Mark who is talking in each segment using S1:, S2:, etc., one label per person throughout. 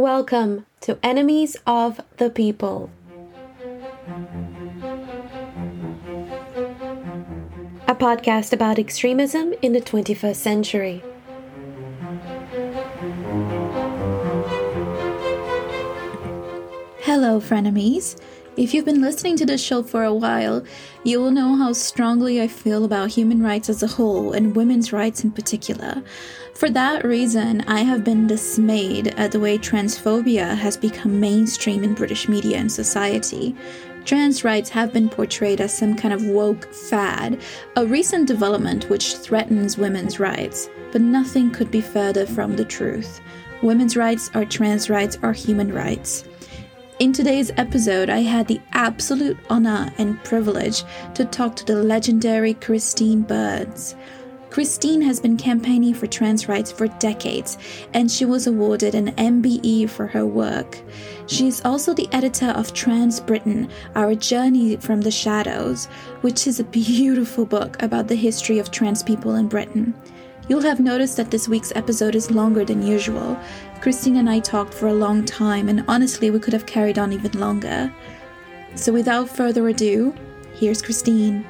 S1: Welcome to Enemies of the People. A podcast about extremism in the 21st century.
S2: Hello, frenemies. If you've been listening to this show for a while, you will know how strongly I feel about human rights as a whole and women's rights in particular. For that reason, I have been dismayed at the way transphobia has become mainstream in British media and society. Trans rights have been portrayed as some kind of woke fad, a recent development which threatens women's rights, but nothing could be further from the truth. Women's rights are trans rights are human rights. In today's episode, I had the absolute honor and privilege to talk to the legendary Christine Burns. Christine has been campaigning for trans rights for decades, and she was awarded an MBE for her work. She is also the editor of Trans Britain Our Journey from the Shadows, which is a beautiful book about the history of trans people in Britain. You'll have noticed that this week's episode is longer than usual. Christine and I talked for a long time, and honestly, we could have carried on even longer. So, without further ado, here's Christine.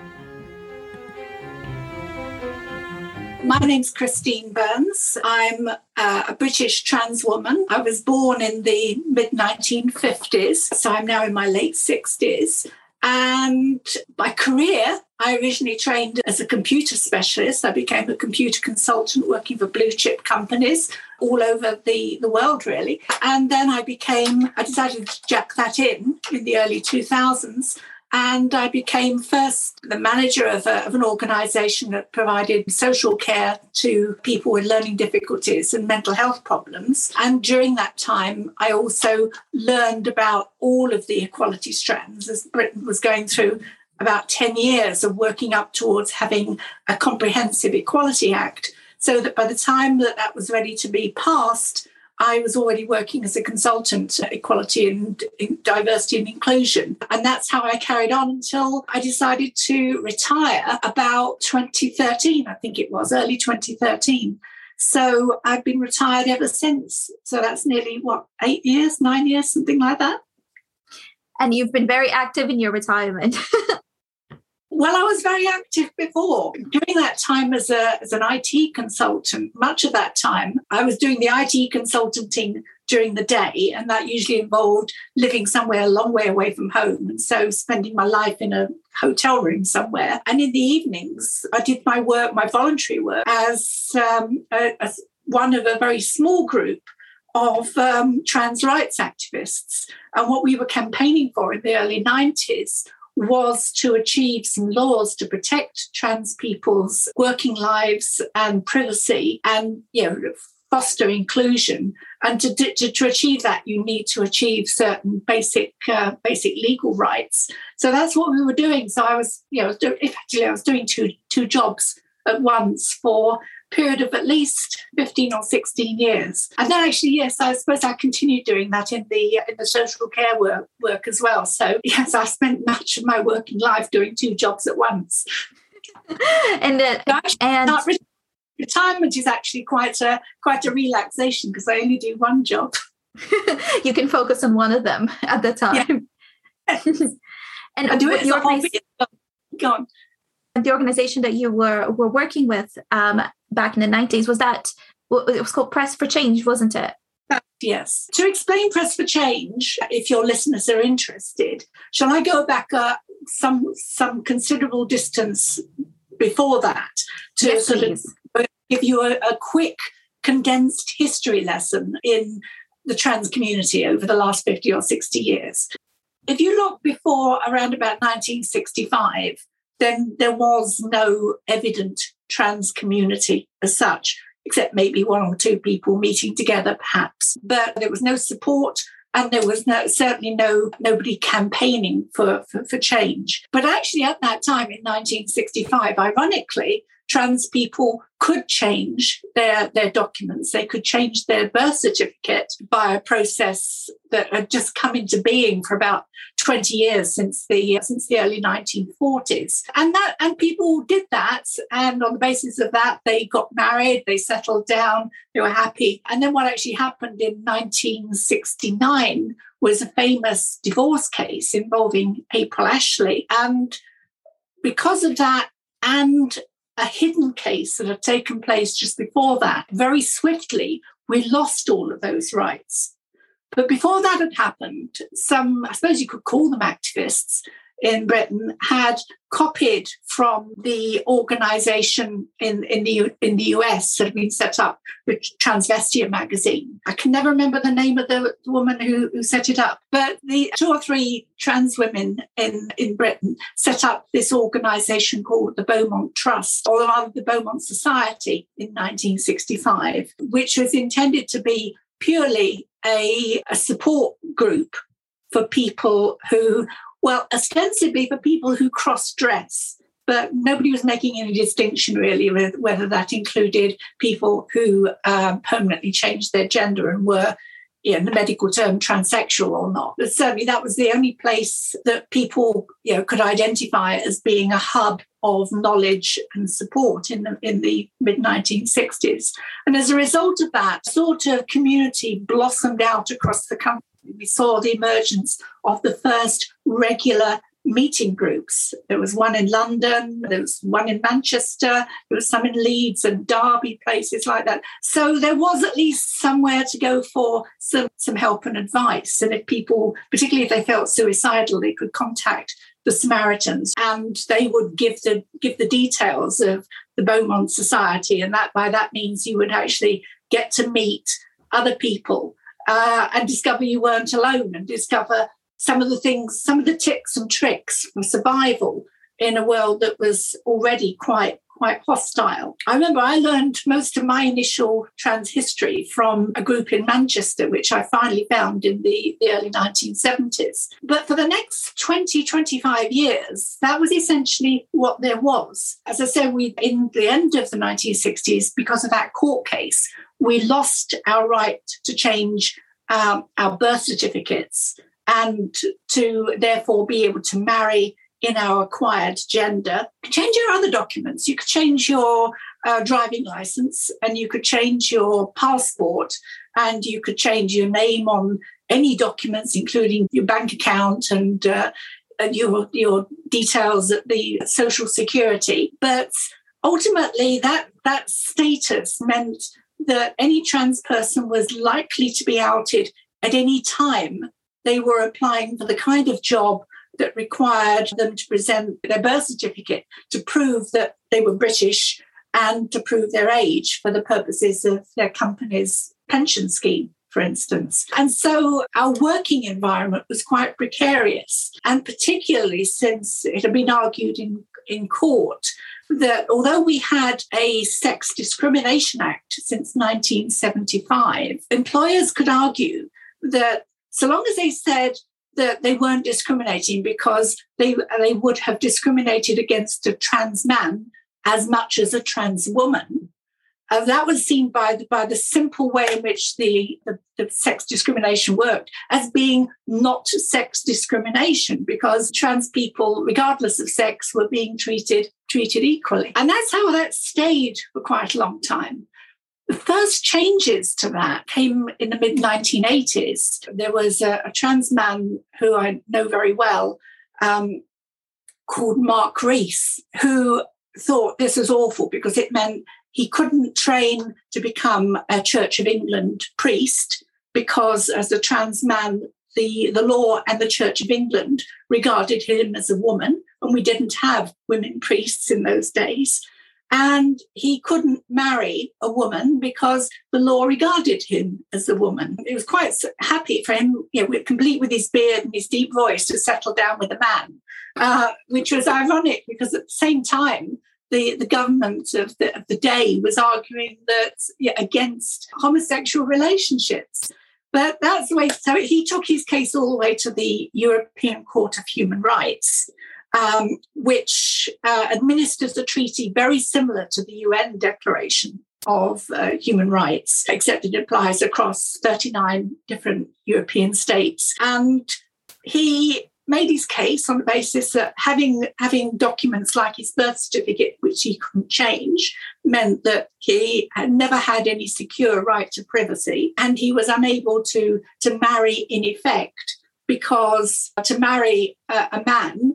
S3: My name's Christine Burns. I'm uh, a British trans woman. I was born in the mid 1950s, so I'm now in my late 60s. And my career, I originally trained as a computer specialist. I became a computer consultant working for blue chip companies all over the, the world, really. And then I became, I decided to jack that in in the early 2000s and I became first the manager of, a, of, an organization that provided social care to people with learning difficulties and mental health problems. And during that time, I also learned about all of the equality strands as Britain was going through about 10 years of working up towards having a comprehensive Equality Act. So that by the time that that was ready to be passed, I was already working as a consultant at equality and diversity and inclusion. And that's how I carried on until I decided to retire about 2013, I think it was, early 2013. So I've been retired ever since. So that's nearly what, eight years, nine years, something like that.
S2: And you've been very active in your retirement.
S3: Well, I was very active before. During that time as, a, as an IT consultant, much of that time, I was doing the IT consulting during the day, and that usually involved living somewhere a long way away from home. And so spending my life in a hotel room somewhere. And in the evenings, I did my work, my voluntary work, as, um, a, as one of a very small group of um, trans rights activists. And what we were campaigning for in the early 90s was to achieve some laws to protect trans people's working lives and privacy and you know foster inclusion. And to, to, to achieve that you need to achieve certain basic uh, basic legal rights. So that's what we were doing. So i was you know effectively i was doing two two jobs at once for period of at least 15 or 16 years. And then actually, yes, I suppose I continued doing that in the in the social care work, work as well. So yes, I spent much of my working life doing two jobs at once.
S2: and uh, and
S3: retirement is actually quite a quite a relaxation because I only do one job.
S2: you can focus on one of them at the time.
S3: Yeah. and I do it your hobby. Go on
S2: the organization that you were were working with um, back in the 90s was that it was called press for change wasn't it?
S3: Yes. To explain press for change if your listeners are interested shall i go back uh, some some considerable distance before that
S2: to yes, sort please.
S3: of give you a, a quick condensed history lesson in the trans community over the last 50 or 60 years? If you look before around about 1965 then there was no evident trans community as such, except maybe one or two people meeting together, perhaps. But there was no support and there was no, certainly no nobody campaigning for, for, for change. But actually, at that time in 1965, ironically, trans people could change their, their documents. They could change their birth certificate by a process that had just come into being for about 20 years since the since the early 1940s. And that and people did that. And on the basis of that, they got married, they settled down, they were happy. And then what actually happened in 1969 was a famous divorce case involving April Ashley. And because of that, and a hidden case that had taken place just before that, very swiftly, we lost all of those rights. But before that had happened, some, I suppose you could call them activists, in Britain had copied from the organization in, in, the, in the US that had been set up, with Transvestia magazine. I can never remember the name of the woman who, who set it up, but the two or three trans women in, in Britain set up this organization called the Beaumont Trust, or rather the Beaumont Society in 1965, which was intended to be purely a, a support group for people who well, ostensibly for people who cross dress, but nobody was making any distinction really with whether that included people who um, permanently changed their gender and were you know, the medical term transsexual or not. But certainly that was the only place that people you know, could identify as being a hub of knowledge and support in the, in the mid 1960s. And as a result of that, sort of community blossomed out across the country we saw the emergence of the first regular meeting groups. There was one in London, there was one in Manchester, there was some in Leeds and Derby, places like that. So there was at least somewhere to go for some, some help and advice. And if people, particularly if they felt suicidal, they could contact the Samaritans and they would give the give the details of the Beaumont Society. And that by that means you would actually get to meet other people uh, and discover you weren't alone and discover some of the things, some of the tips and tricks for survival in a world that was already quite quite hostile. I remember I learned most of my initial trans history from a group in Manchester, which I finally found in the, the early 1970s. But for the next 20, 25 years, that was essentially what there was. As I said, we in the end of the 1960s, because of that court case, we lost our right to change um, our birth certificates and to therefore be able to marry in our acquired gender. Change your other documents. You could change your uh, driving license and you could change your passport and you could change your name on any documents, including your bank account and, uh, and your, your details at the social security. But ultimately, that, that status meant that any trans person was likely to be outed at any time they were applying for the kind of job that required them to present their birth certificate to prove that they were British and to prove their age for the purposes of their company's pension scheme. For instance. And so our working environment was quite precarious. And particularly since it had been argued in, in court that although we had a Sex Discrimination Act since 1975, employers could argue that so long as they said that they weren't discriminating because they, they would have discriminated against a trans man as much as a trans woman. Uh, that was seen by the, by the simple way in which the, the, the, sex discrimination worked as being not sex discrimination because trans people, regardless of sex, were being treated treated equally. And that's how that stayed for quite a long time. The first changes to that came in the mid 1980s. There was a, a, trans man who I know very well um, called Mark Rees, who thought this was awful because it meant he couldn't train to become a Church of England priest because, as a trans man, the, the law and the Church of England regarded him as a woman, and we didn't have women priests in those days and he couldn't marry a woman because the law regarded him as a woman. It was quite happy for him, you know, complete with his beard and his deep voice, to settle down with a man, uh, which was ironic because at the same time, the, the government of the, of the day was arguing that yeah, against homosexual relationships. But that's the way. So he took his case all the way to the European Court of Human Rights, um, which uh, administers a treaty very similar to the UN Declaration of uh, Human Rights, except it applies across 39 different European states. And he made his case on the basis that having having documents like his birth certificate, which he couldn't change, meant that he had never had any secure right to privacy, and he was unable to to marry in effect because to marry a, a man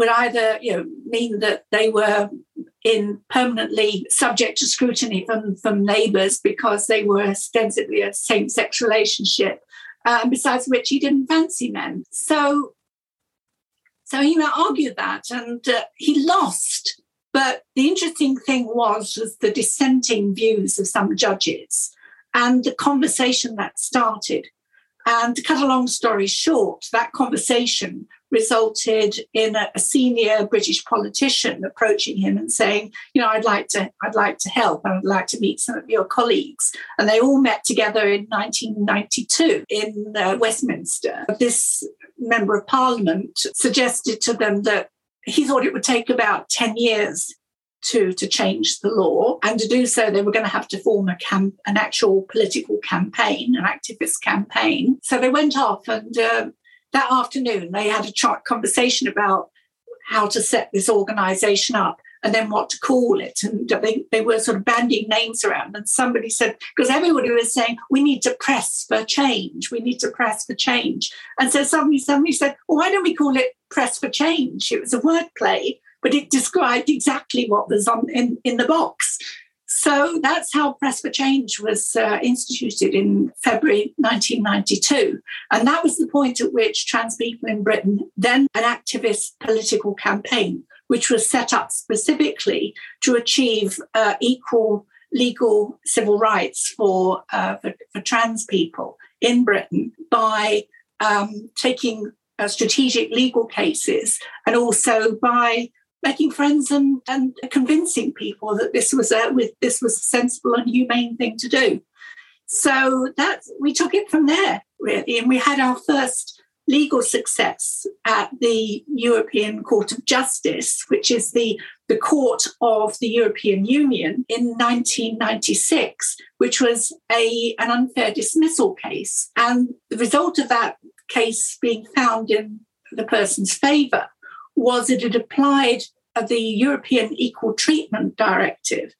S3: would either you know mean that they were in permanently subject to scrutiny from, from neighbours because they were ostensibly a same-sex relationship um, besides which he didn't fancy men so so he argued that and uh, he lost. But the interesting thing was, was the dissenting views of some judges and the conversation that started. And to cut a long story short, that conversation resulted in a, senior British politician approaching him and saying, "You know, I'd like to, I'd like to help. I'd like to meet some of your colleagues." And they all met together in 1992 in uh, Westminster. This member of parliament suggested to them that he thought it would take about 10 years to, to change the law. And to do so, they were going to have to form a camp, an actual political campaign, an activist campaign. So they went off, and uh, that afternoon, they had a chat conversation about how to set this organization up and then what to call it. And they, they were sort of banding names around. And somebody said, because everybody was saying, we need to press for change. We need to press for change. And so somebody somebody said, well, why don't we call it press for change? It was a wordplay, but it described exactly what was on in, in the box. So that's how Press for Change was uh, instituted in February 1992. And that was the point at which trans people in Britain, then an activist political campaign, which was set up specifically to achieve uh, equal legal civil rights for, uh, for, for, trans people in Britain by um, taking uh, strategic legal cases and also by making friends and, and convincing people that this was a with this was a sensible and humane thing to do. So that we took it from there really, and we had our first legal success at the European Court of Justice, which is the, the court of the European Union in 1996, which was a, an unfair dismissal case. And the result of that case being found in the person's favour was that it applied the European Equal Treatment Directive,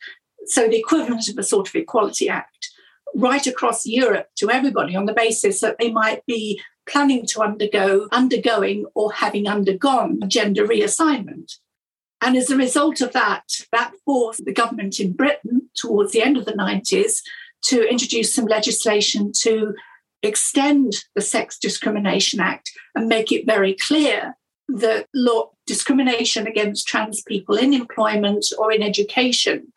S3: so the equivalent of a sort of Equality Act, right across Europe to everybody on the basis that they might be planning to undergo, undergoing, or having undergone gender reassignment. And as a result of that, that forced the government in Britain towards the end of the 90s to introduce some legislation to extend the Sex Discrimination Act and make it very clear that law discrimination against trans people in employment or in education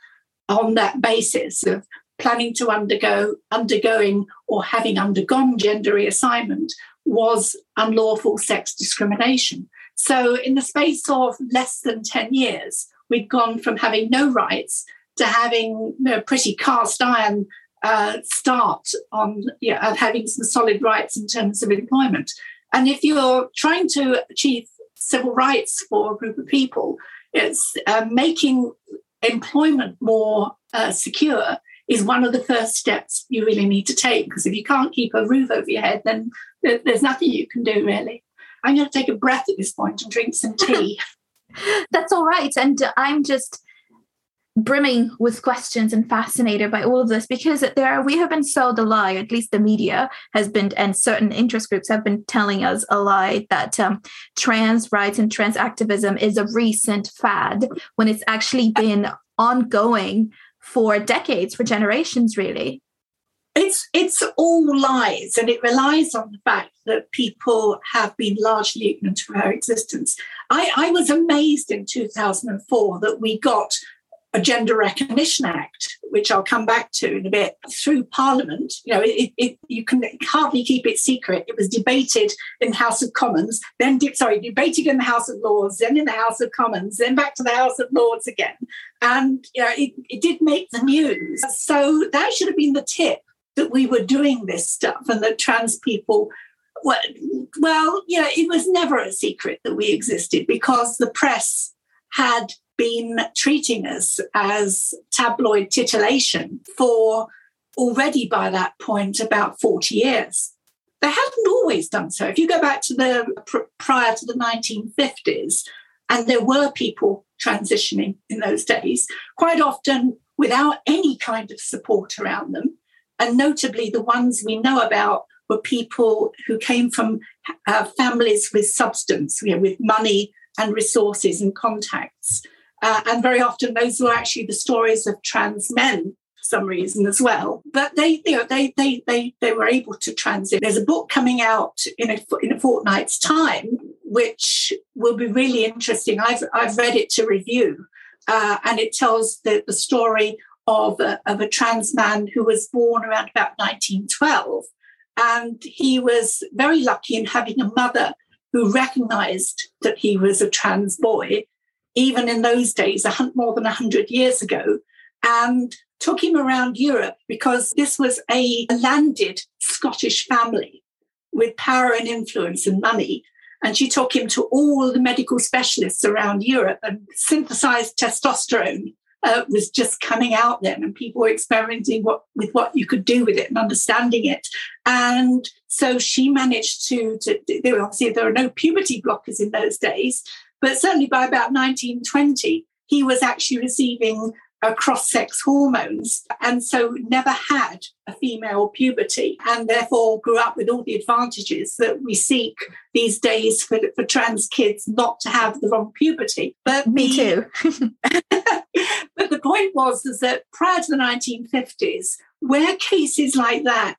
S3: on that basis of planning to undergo, undergoing, or having undergone gender reassignment was unlawful sex discrimination. So, in the space of less than 10 years, we'd gone from having no rights to having a pretty cast iron uh, start on you having some solid rights in terms of employment. And if you're trying to achieve civil rights for a group of people, it's uh, making employment more uh, secure is one of the first steps you really need to take. Because if you can't keep a roof over your head, then there's nothing you can do really. I'm going to take a breath at this point and drink some tea.
S2: That's all right. And I'm just brimming with questions and fascinated by all of this because there we have been sold a lie at least the media has been and certain interest groups have been telling us a lie that um, trans rights and trans activism is a recent fad when it's actually been ongoing for decades for generations really.
S3: It's it's all lies and it relies on the fact that people have been largely ignorant of our existence. I, I was amazed in 2004 that we got a Gender Recognition Act, which I'll come back to in a bit, through Parliament. You know, it, it, you can hardly keep it secret. It was debated in the House of Commons, then sorry, debated in the House of Lords, then in the House of Commons, then back to the House of Lords again, and you know, it, it did make the news. So that should have been the tip that we were doing this stuff and that trans people Well, well, yeah, it was never a secret that we existed because the press had been treating us as tabloid titillation for already by that point about 40 years. They hadn't always done so. If you go back to the pr- prior to the 1950s, and there were people transitioning in those days, quite often without any kind of support around them. And notably, the ones we know about were people who came from uh, families with substance, you know, with money and resources and contacts. Uh, and very often, those were actually the stories of trans men for some reason as well. But they, you know, they they they they were able to transit. There's a book coming out in a in a fortnight's time, which will be really interesting. I've I've read it to review, uh, and it tells the, the story of a, of a trans man who was born around about 1912, and he was very lucky in having a mother who recognised that he was a trans boy, even in those days, more than 100 years ago, and took him around Europe because this was a landed Scottish family with power and influence and money. And she took him to all the medical specialists around Europe and synthesized testosterone uh, was just coming out then and people were experimenting what, with what you could do with it and understanding it. And so she managed to, to obviously there are no puberty blockers in those days, but certainly by about 1920, he was actually receiving uh, cross sex hormones, and so never had a female puberty, and therefore grew up with all the advantages that we seek these days for, for trans kids not to have the wrong puberty.
S2: But me too.
S3: but the point was is that prior to the 1950s, where cases like that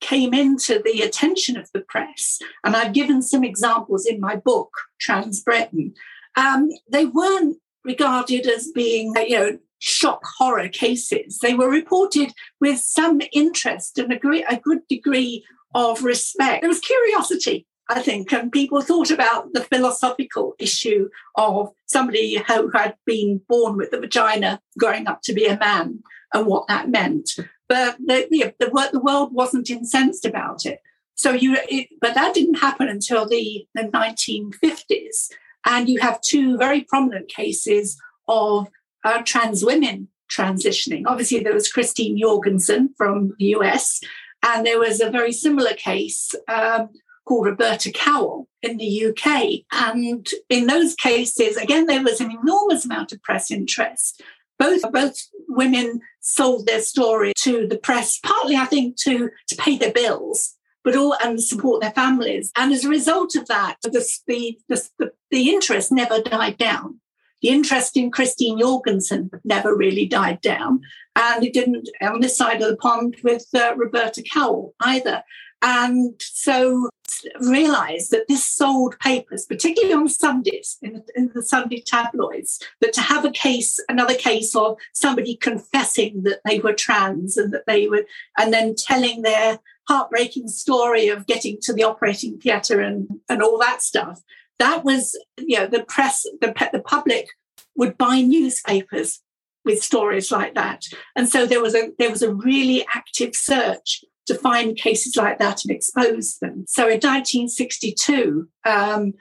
S3: came into the attention of the press, and I've given some examples in my book, Trans Britain, um, they weren't regarded as being, you know, shock horror cases. They were reported with some interest and a, great, a good degree of respect. There was curiosity, I think, and people thought about the philosophical issue of somebody who had been born with a vagina growing up to be a man and what that meant. But the, the, the, the world wasn't incensed about it. So you, it, but that didn't happen until the, the 1950s. And you have two very prominent cases of uh, trans women transitioning. Obviously, there was Christine Jorgensen from the US, and there was a very similar case um, called Roberta Cowell in the UK. And in those cases, again, there was an enormous amount of press interest. Both, both women sold their story to the press, partly, I think, to, to pay their bills but all and support their families. And as a result of that, the, the, the, the interest never died down. The interest in Christine Jorgensen never really died down. And it didn't on this side of the pond with uh, Roberta Cowell either. And so realized that this sold papers, particularly on Sundays in, in, the Sunday tabloids, that to have a case, another case of somebody confessing that they were trans and that they were, and then telling their heartbreaking story of getting to the operating theatre and, and all that stuff, that was, you know, the press, the, the public would buy newspapers with stories like that. And so there was a there was a really active search to find cases like that and expose them. So in 1962, um,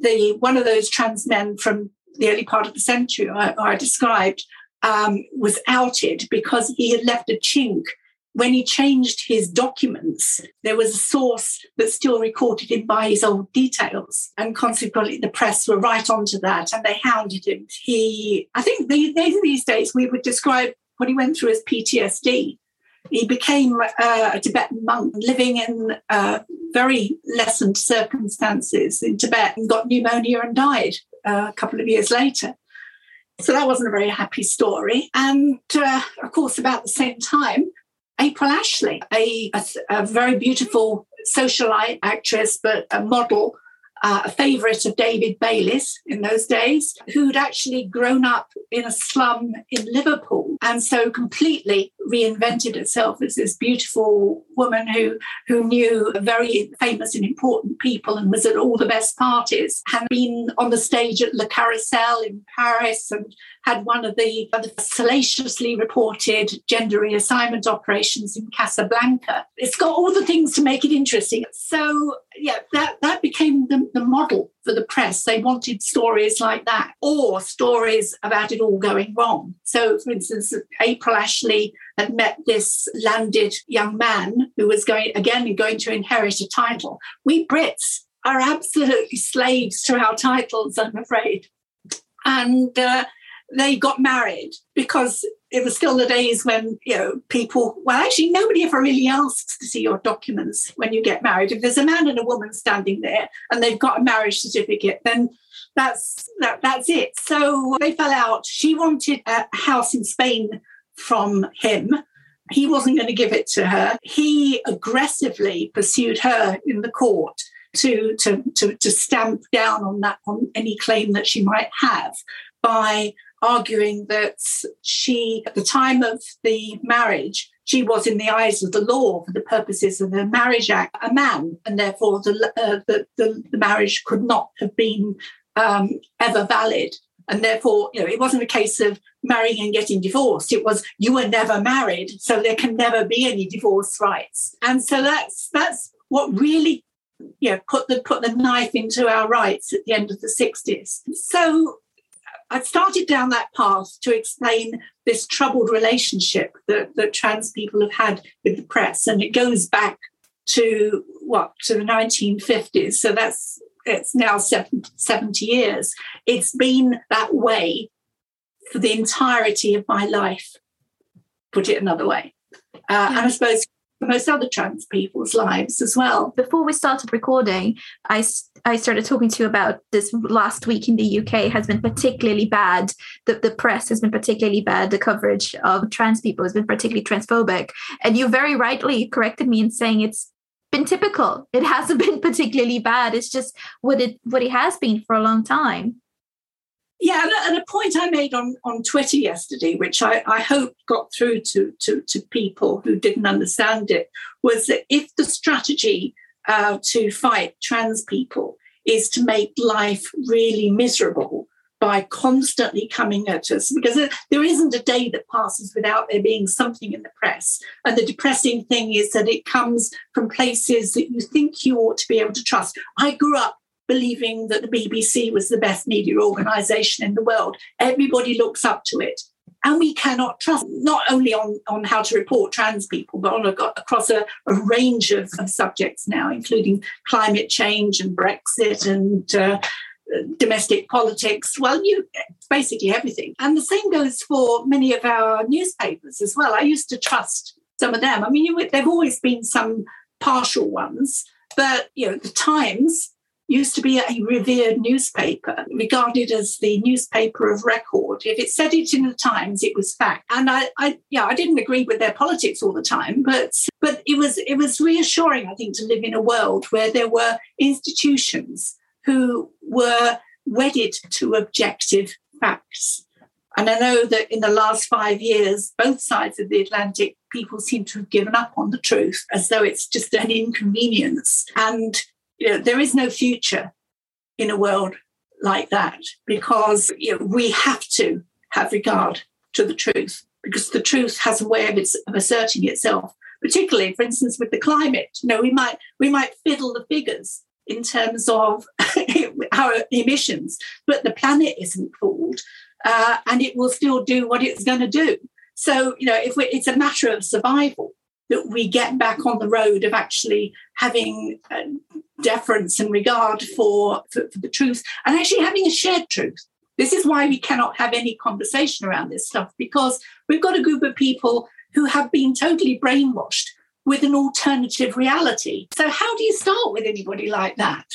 S3: the one of those trans men from the early part of the century I, I described um, was outed because he had left a chink when he changed his documents, there was a source that still recorded him by his old details. And consequently, the press were right onto that and they hounded him. He, I think these, these days we would describe what he went through as PTSD. He became uh, a Tibetan monk living in uh, very lessened circumstances in Tibet and got pneumonia and died uh, a couple of years later. So that wasn't a very happy story. And uh, of course, about the same time, April Ashley, a, a, a very beautiful socialite actress, but a model, uh, a favourite of David Bailey's in those days, who'd actually grown up in a slum in Liverpool and so completely reinvented itself as this beautiful woman who who knew very famous and important people and was at all the best parties, had been on the stage at Le Carrousel in Paris and had one of the, of the salaciously reported gender reassignment operations in Casablanca. It's got all the things to make it interesting. So yeah, that, that became the, the model for the press. They wanted stories like that or stories about it all going wrong. So, for instance, April Ashley had met this landed young man who was going, again, going to inherit a title. We Brits are absolutely slaves to our titles, I'm afraid. And uh, they got married because it was still the days when you know people well actually nobody ever really asks to see your documents when you get married if there's a man and a woman standing there and they've got a marriage certificate then that's that, that's it so they fell out she wanted a house in spain from him he wasn't going to give it to her he aggressively pursued her in the court to, to, to, to stamp down on that on any claim that she might have by arguing that she, at the time of the marriage, she was, in the eyes of the law, for the purposes of the Marriage Act, a man, and therefore the, uh, the, the, the, marriage could not have been um, ever valid. And therefore, you know, it wasn't a case of marrying and getting divorced. It was you were never married, so there can never be any divorce rights. And so that's that's what really you know, put the put the knife into our rights at the end of the 60s. So I started down that path to explain this troubled relationship that, that trans people have had with the press. And it goes back to what, to the 1950s. So that's it's now 70 years. It's been that way for the entirety of my life, put it another way. Uh, and I suppose most other trans people's lives as well.
S2: Before we started recording, I, I started talking to you about this last week in the UK has been particularly bad. The, the press has been particularly bad. The coverage of trans people has been particularly transphobic. And you very rightly corrected me in saying it's been typical. It hasn't been particularly bad. It's just what it what it has been for a long time.
S3: Yeah, and a point I made on, on Twitter yesterday, which I, I hope got through to, to, to people who didn't understand it, was that if the strategy uh, to fight trans people is to make life really miserable by constantly coming at us, because there isn't a day that passes without there being something in the press. And the depressing thing is that it comes from places that you think you ought to be able to trust. I grew up believing that the BBC was the best media organisation in the world. Everybody looks up to it. And we cannot trust not only on, on how to report trans people, but on a, across a, a range of, of, subjects now, including climate change and Brexit and uh, domestic politics. Well, you basically everything. And the same goes for many of our newspapers as well. I used to trust some of them. I mean, you, there've always been some partial ones, but you know, the Times used to be a revered newspaper, regarded as the newspaper of record. If it said it in the Times, it was fact. And I, I, yeah, I didn't agree with their politics all the time, but but it was it was reassuring, I think, to live in a world where there were institutions who were wedded to objective facts. And I know that in the last five years, both sides of the Atlantic, people seem to have given up on the truth as though it's just an inconvenience. And you know, there is no future in a world like that because you know, we have to have regard to the truth because the truth has a way of, its, of asserting itself particularly for instance with the climate you know we might we might fiddle the figures in terms of our emissions but the planet isn't fooled uh, and it will still do what it's going to do so you know if it's a matter of survival that we get back on the road of actually having uh, deference and regard for, for, for the truth and actually having a shared truth. This is why we cannot have any conversation around this stuff because we've got a group of people who have been totally brainwashed with an alternative reality. So how do you start with anybody like that?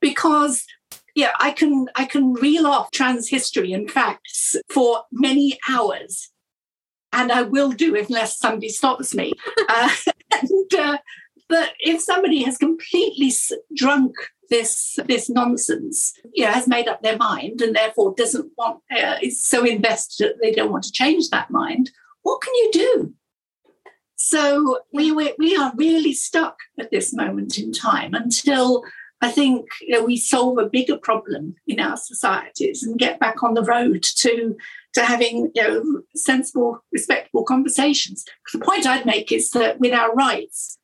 S3: Because yeah, I can I can reel off trans history and facts for many hours, and I will do unless somebody stops me. uh, and, uh, but if somebody has completely drunk this this nonsense, you know, has made up their mind and therefore doesn't want uh, is so invested that they don't want to change that mind, what can you do? So we, we, we are really stuck at this moment in time until I think you know, we solve a bigger problem in our societies and get back on the road to to having you know sensible, respectable conversations. The point I'd make is that with our rights,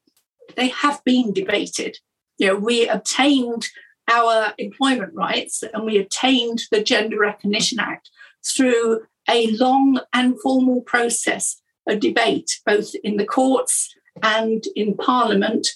S3: they have been debated. You know, we obtained our employment rights and we obtained the Gender Recognition Act through a long and formal process of debate, both in the courts and in Parliament,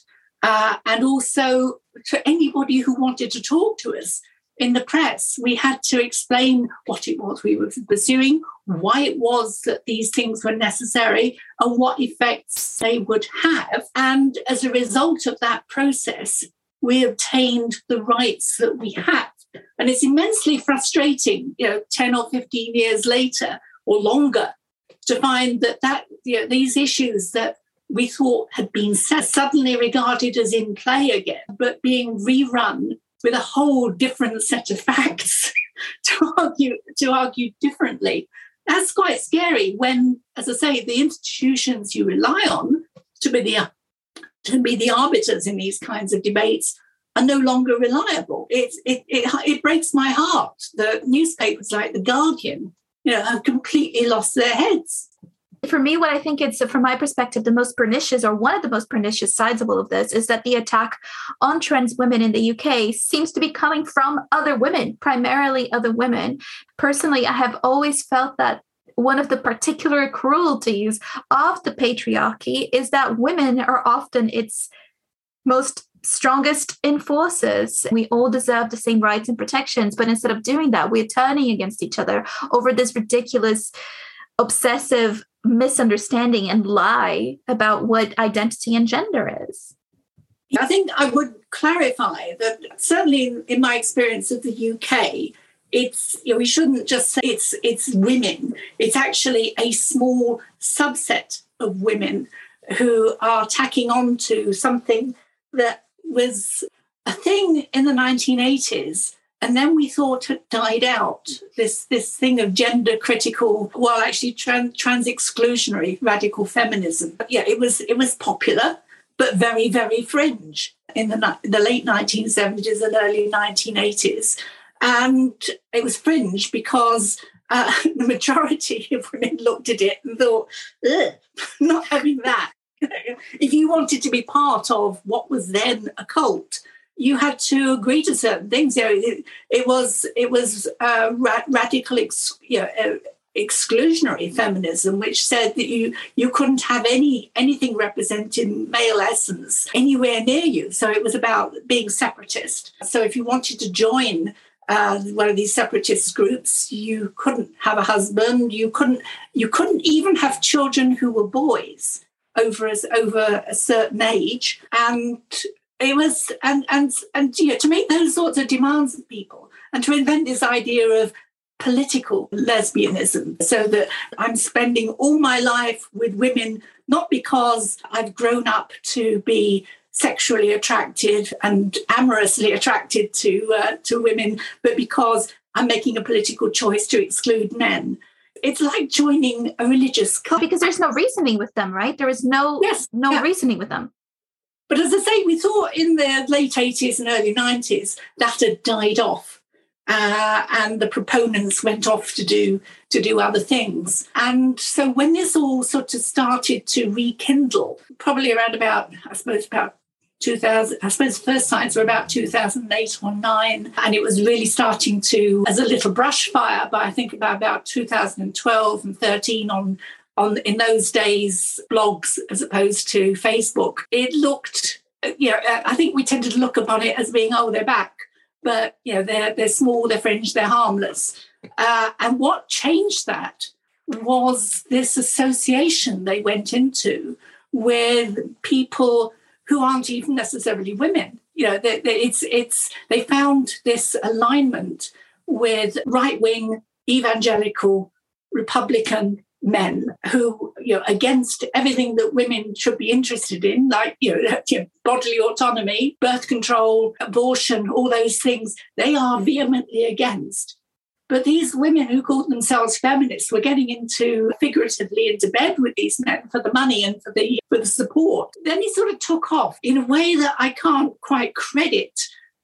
S3: uh, and also to anybody who wanted to talk to us in the press. We had to explain what it was we were pursuing, why it was that these things were necessary, and what effects they would have. And as a result of that process, we obtained the rights that we have. And it's immensely frustrating, you know, 10 or 15 years later or longer to find that, that you know, these issues that we thought had been suddenly regarded as in play again, but being rerun with a whole different set of facts to argue to argue differently. That's quite scary when, as I say, the institutions you rely on to be the to be the arbiters in these kinds of debates are no longer reliable. It, it, it, it breaks my heart that newspapers like The Guardian you know, have completely lost their heads
S2: for me, what I think it's from my perspective, the most pernicious or one of the most pernicious sides of all of this is that the attack on trans women in the UK seems to be coming from other women, primarily other women. Personally, I have always felt that one of the particular cruelties of the patriarchy is that women are often its most strongest enforcers. We all deserve the same rights and protections, but instead of doing that, we're turning against each other over this ridiculous obsessive misunderstanding and lie about what identity and gender is.
S3: I think I would clarify that certainly in my experience of the UK, it's you know, we shouldn't just say it's it's women. It's actually a small subset of women who are tacking on to something that was a thing in the 1980s and then we thought it died out. This this thing of gender critical well actually trans, trans exclusionary radical feminism. Yeah it was it was popular but very very fringe in the, the late 1970s and early 1980s and it was fringe because uh, the majority of women looked at it and thought not having that if you wanted to be part of what was then a cult you had to agree to certain things. You know, it, it was it was uh, ra- radical, ex, you know, uh, exclusionary feminism, which said that you you couldn't have any anything representing male essence anywhere near you. So it was about being separatist. So if you wanted to join uh, one of these separatist groups, you couldn't have a husband. You couldn't you couldn't even have children who were boys over as over a certain age. And it was and and and you know to make those sorts of demands of people and to invent this idea of political lesbianism so that i'm spending all my life with women not because i've grown up to be sexually attracted and amorously attracted to uh, to women but because i'm making a political choice to exclude men it's like joining a religious cult
S2: because there's no reasoning with them right there is no yes, no yeah. reasoning with them
S3: but as I say, we thought in the late 80s and early 90s that had died off. Uh, and the proponents went off to do to do other things. And so when this all sort of started to rekindle, probably around about, I suppose, about 2000, I suppose the first signs were about 2008 or 9. And it was really starting to, as a little brush fire, but I think about, about 2012 and 13 on on in those days blogs as opposed to Facebook. It looked, you know, I think we tended to look upon it as being, oh, they're back, but you know, they're they're small, they're fringe, they're harmless. Uh, and what changed that was this association they went into with people who aren't even necessarily women. You know, they, they, it's it's they found this alignment with right wing evangelical Republican men who, you know, against everything that women should be interested in, like, you know, you know, bodily autonomy, birth control, abortion, all those things, they are vehemently against. But these women who called themselves feminists were getting into figuratively into bed with these men for the money and for the for the support. Then he sort of took off in a way that I can't quite credit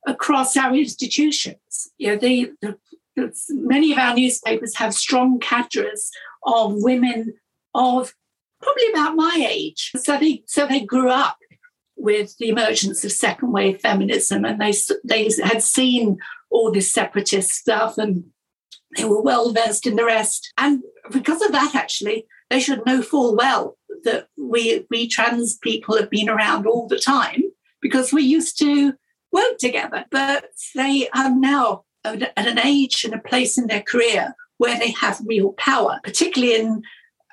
S3: across our institutions. You know, the, the, the many of our newspapers have strong cadres of women of probably about my age. So they so they grew up with the emergence of second wave feminism, and they they had seen all this separatist stuff and they were well versed in the rest. And because of that, actually, they should know full well that we, we trans people have been around all the time because we used to work together. But they are now at an age and a place in their career where they have real power, particularly in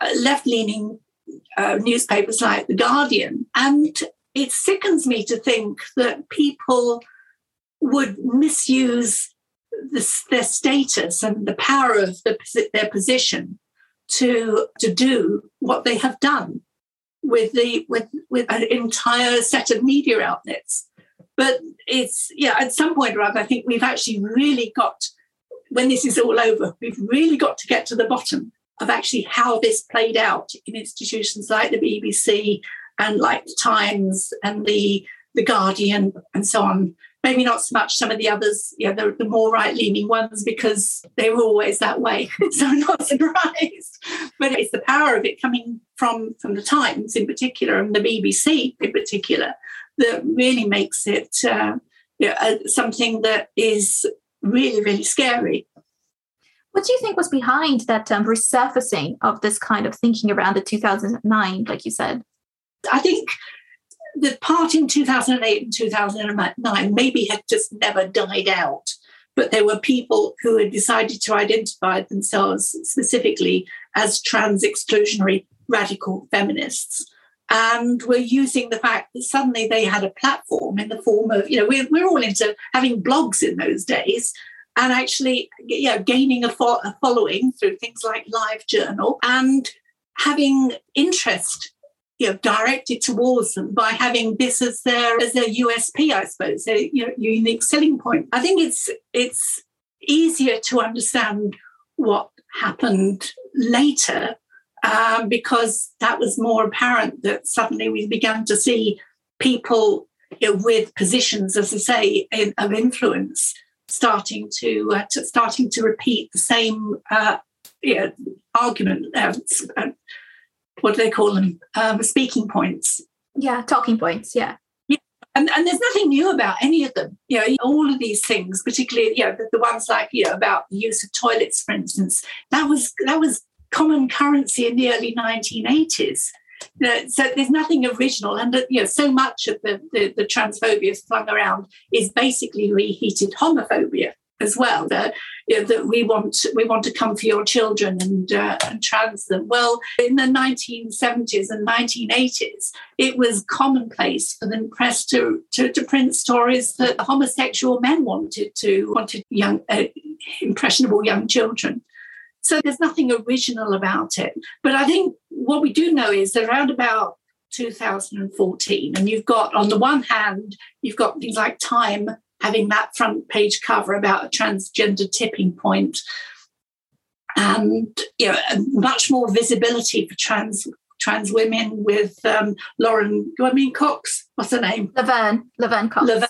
S3: uh, left leaning uh, newspapers like The Guardian. And it sickens me to think that people would misuse the, their status and the power of the, their position to to do what they have done with the with with an entire set of media outlets. But it's yeah, at some point or other, I think we've actually really got when this is all over, we've really got to get to the bottom of actually how this played out in institutions like the BBC and like the Times and the the Guardian and so on maybe not so much some of the others, yeah, the, the more right leaning ones, because they were always that way. so I'm not surprised. But it's the power of it coming from, from the Times in particular and the BBC in particular that really makes it uh, you know, uh, something that is really, really scary.
S2: What do you think was behind that um, resurfacing of this kind of thinking around the 2009, like you said?
S3: I think the part in 2008 and 2009 maybe had just never died out, but there were people who had decided to identify themselves specifically as trans exclusionary radical feminists and were using the fact that suddenly they had a platform in the form of, you know, we're, we're all into having blogs in those days and actually know, gaining a, fo- a following through things like Live Journal and having interest you know, directed towards them by having this as their as their USP, I suppose, their you know, unique selling point. I think it's it's easier to understand what happened later um, because that was more apparent that suddenly we began to see people you know, with positions, as I say, in, of influence starting to, uh, to, starting to repeat the same uh, you know, argument. Uh, what do they call them? Um, speaking points.
S2: Yeah, talking points. Yeah.
S3: Yeah. And, and there's nothing new about any of them. You know, all of these things, particularly, you know, the, the ones like, you know, about the use of toilets, for instance, that was that was common currency in the early 1980s. You know, so there's nothing original, and you know, so much of the, the, the transphobia flung around is basically reheated homophobia as well. That, you know, that we want we want to come for your children and uh, and trans them. Well, in the 1970s and 1980s, it was commonplace for the press to, to, to print stories that homosexual men wanted to wanted young uh, impressionable young children. So there's nothing original about it. But I think what we do know is that around about 2014, and you've got on the one hand, you've got things like Time having that front page cover about a transgender tipping point. And you know much more visibility for trans trans women with um, Lauren do I mean Cox? What's her name?
S2: Laverne Laverne Cox. Laverne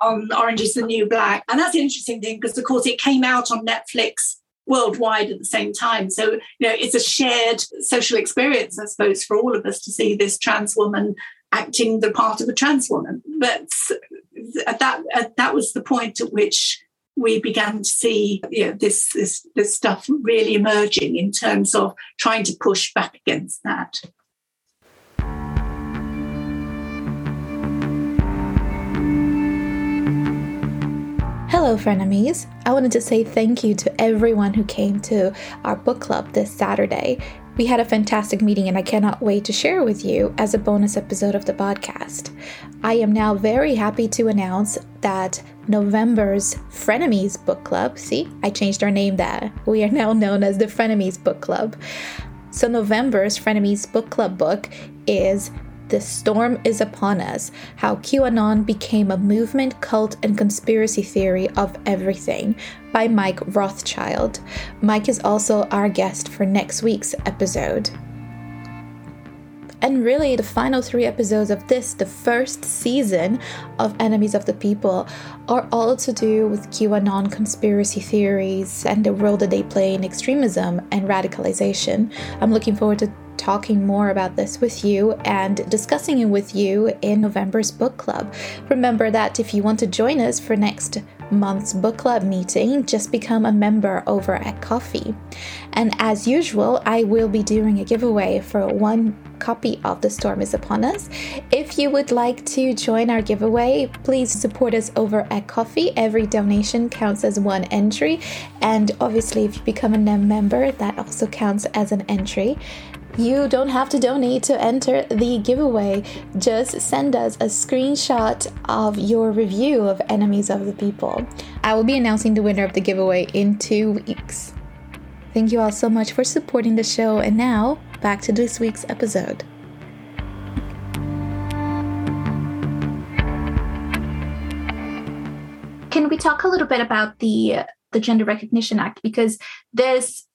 S3: on Orange is the New Black. And that's an interesting thing because of course it came out on Netflix worldwide at the same time. So you know it's a shared social experience I suppose for all of us to see this trans woman acting the part of a trans woman but that that was the point at which we began to see you know, this, this this stuff really emerging in terms of trying to push back against that.
S2: Hello, frenemies. I wanted to say thank you to everyone who came to our book club this Saturday. We had a fantastic meeting, and I cannot wait to share with you as a bonus episode of the podcast. I am now very happy to announce that November's Frenemies Book Club, see, I changed our name there. We are now known as the Frenemies Book Club. So, November's Frenemies Book Club book is
S1: The Storm is Upon Us How QAnon Became a Movement, Cult, and Conspiracy Theory of Everything by Mike Rothschild. Mike is also our guest for next week's episode. And really, the final three episodes of this, the first season of Enemies of the People, are all to do with QAnon conspiracy theories and the role that they play in extremism and radicalization. I'm looking forward to talking more about this with you and discussing it with you in November's book club. Remember that if you want to join us for next month's book club meeting, just become a member over at Ko-fi. And as usual, I will be doing a giveaway for one copy of The Storm is Upon Us. If you would like to join our giveaway, please support us over at Ko-fi. Every donation counts as one entry. And obviously, if you become a member, that also counts as an entry. You don't have to donate to enter the giveaway. Just send us a screenshot of your review of Enemies of the People. I will be announcing the winner of the giveaway in two weeks. Thank you all so much for supporting the show, and now back to this week's episode. Can we talk a little bit about the the Gender Recognition Act because this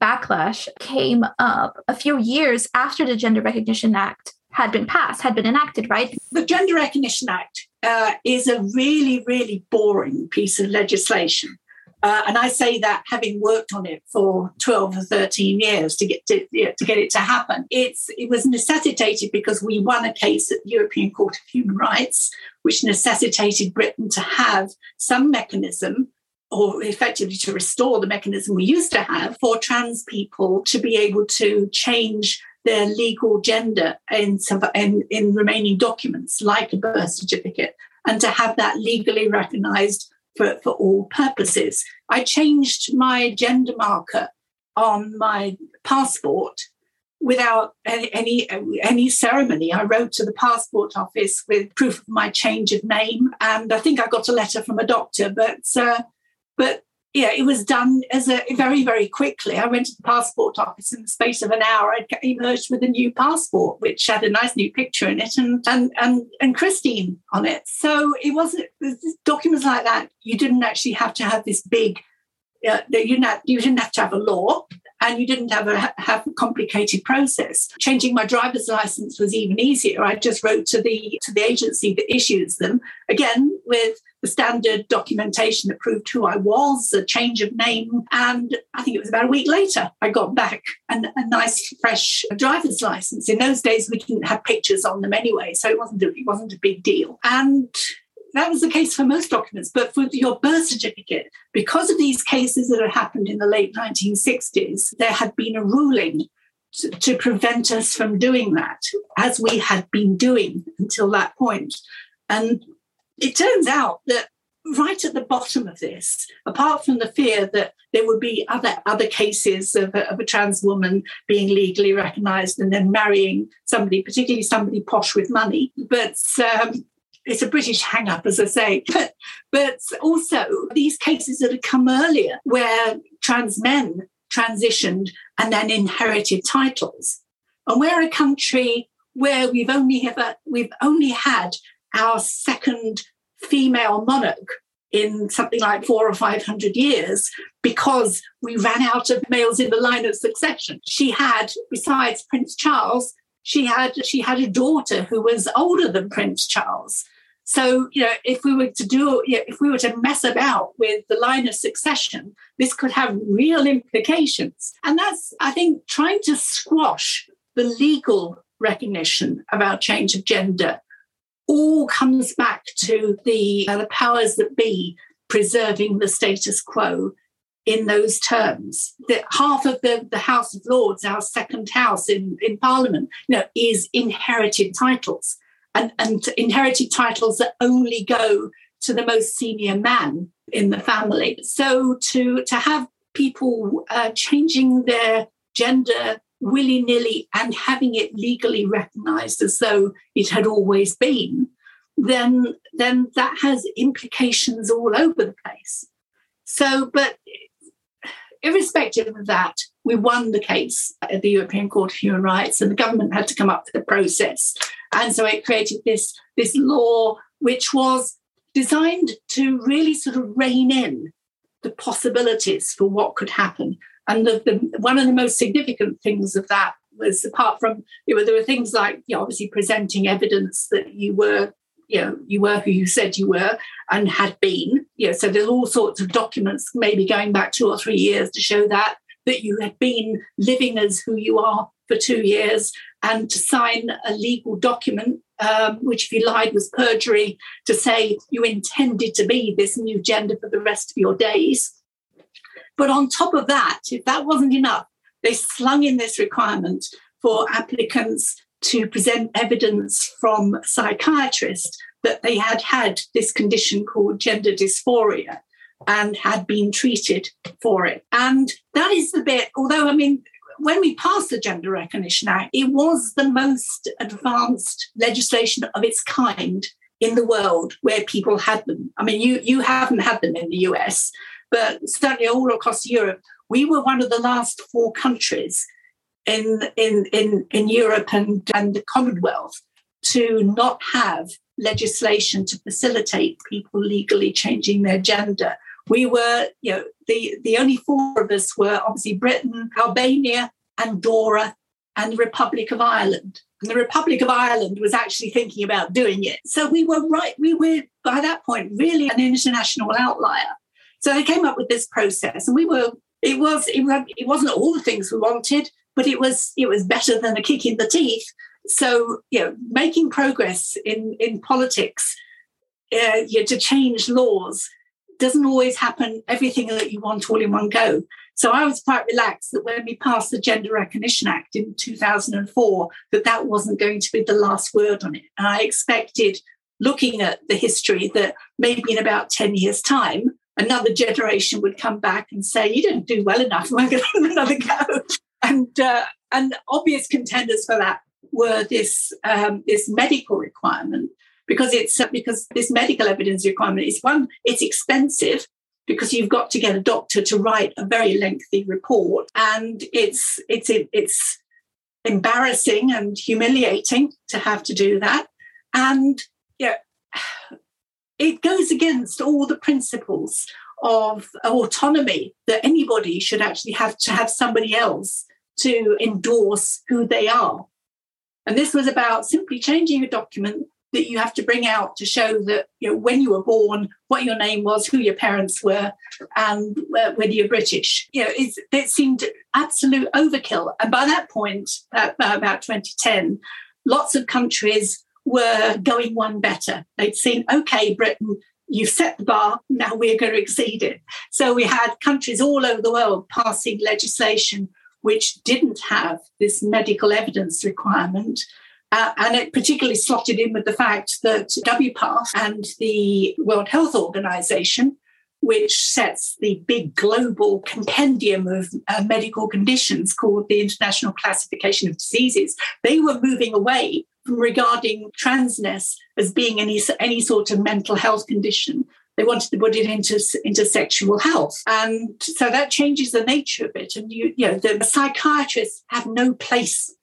S1: backlash came up a few years after the Gender Recognition Act had been passed, had been enacted, right?
S3: The Gender Recognition Act uh, is a really, really boring piece of legislation. Uh, and I say that having worked on it for 12 or 13 years to get to, yeah, to get it to happen. It's, it was necessitated because we won a case at the European Court of Human Rights, which necessitated Britain to have some mechanism or effectively to restore the mechanism we used to have for trans people to be able to change their legal gender in, in, in remaining documents like a birth certificate and to have that legally recognized for, for all purposes. I changed my gender marker on my passport without any, any, any ceremony. I wrote to the passport office with proof of my change of name, and I think I got a letter from a doctor. But uh, but yeah, it was done as a very, very quickly. I went to the passport office in the space of an hour. I emerged with a new passport, which had a nice new picture in it and and and, and Christine on it. So it wasn't documents like that. You didn't actually have to have this big. Uh, you, not, you didn't have to have a law and you didn't have a have a complicated process. Changing my driver's license was even easier. I just wrote to the to the agency that issues them again with the standard documentation that proved who I was, a change of name, and I think it was about a week later I got back an, a nice fresh driver's license. In those days we didn't have pictures on them anyway, so it wasn't a, it wasn't a big deal. And that was the case for most documents, but for your birth certificate, because of these cases that had happened in the late 1960s, there had been a ruling to, to prevent us from doing that, as we had been doing until that point. And it turns out that right at the bottom of this, apart from the fear that there would be other other cases of a, of a, trans woman being legally recognised and then marrying somebody, particularly somebody posh with money, but um, it's a British hang up, as I say. But, but also these cases that had come earlier where trans men transitioned and then inherited titles. And we're a country where we've only ever we've only had our second female monarch in something like four or five hundred years because we ran out of males in the line of succession. She had, besides Prince Charles, she had she had a daughter who was older than Prince Charles. So, you know, if we were to do, you know, if we were to mess about with the line of succession, this could have real implications. And that's, I think, trying to squash the legal recognition about change of gender all comes back to the, uh, the powers that be preserving the status quo in those terms. That half of the, the House of Lords, our second house in, in Parliament, you know, is inherited titles and, and inherited titles that only go to the most senior man in the family. So to, to have people uh, changing their gender willy nilly and having it legally recognized as though it had always been, then, then that has implications all over the place. So, but irrespective of that, we won the case at the European Court of Human Rights, and the government had to come up with a process. And so it created this, this law, which was designed to really sort of rein in the possibilities for what could happen. And the, the, one of the most significant things of that was apart from you know, there were things like you know, obviously presenting evidence that you were you know you were who you said you were and had been you know so there's all sorts of documents maybe going back two or three years to show that that you had been living as who you are for two years and to sign a legal document um, which if you lied was perjury to say you intended to be this new gender for the rest of your days but on top of that if that wasn't enough they slung in this requirement for applicants to present evidence from psychiatrists that they had had this condition called gender dysphoria and had been treated for it. And that is the bit, although, I mean, when we passed the Gender Recognition Act, it was the most advanced legislation of its kind in the world where people had them. I mean, you, you haven't had them in the US, but certainly all across Europe, we were one of the last four countries in in in, in Europe and, and the Commonwealth to not have legislation to facilitate people legally changing their gender. We were, you know, the, the only four of us were obviously Britain, Albania, Andorra, and the Republic of Ireland. And the Republic of Ireland was actually thinking about doing it. So we were right, we were by that point really an international outlier. So they came up with this process, and we were, it was, it, it wasn't all the things we wanted, but it was it was better than a kick in the teeth. So you know, making progress in in politics, uh, you know, to change laws doesn't always happen. Everything that you want all in one go. So I was quite relaxed that when we passed the Gender Recognition Act in 2004, that that wasn't going to be the last word on it. And I expected, looking at the history, that maybe in about 10 years' time, another generation would come back and say, "You didn't do well enough. We're going to have another go." and uh, and obvious contenders for that were this um, this medical requirement because it's uh, because this medical evidence requirement is one it's expensive because you've got to get a doctor to write a very lengthy report and it's it's it's embarrassing and humiliating to have to do that and yeah it goes against all the principles of autonomy that anybody should actually have to have somebody else to endorse who they are. And this was about simply changing a document that you have to bring out to show that you know when you were born, what your name was, who your parents were, and whether you're British. You know, it seemed absolute overkill. And by that point, uh, about 2010, lots of countries were going one better. They'd seen, okay, Britain, you've set the bar, now we're going to exceed it. So we had countries all over the world passing legislation which didn't have this medical evidence requirement. Uh, and it particularly slotted in with the fact that WPATH and the World Health Organization, which sets the big global compendium of uh, medical conditions called the International Classification of Diseases, they were moving away regarding transness as being any, any sort of mental health condition they wanted to put it into into sexual health, and so that changes the nature of it. And you, you know, the psychiatrists have no place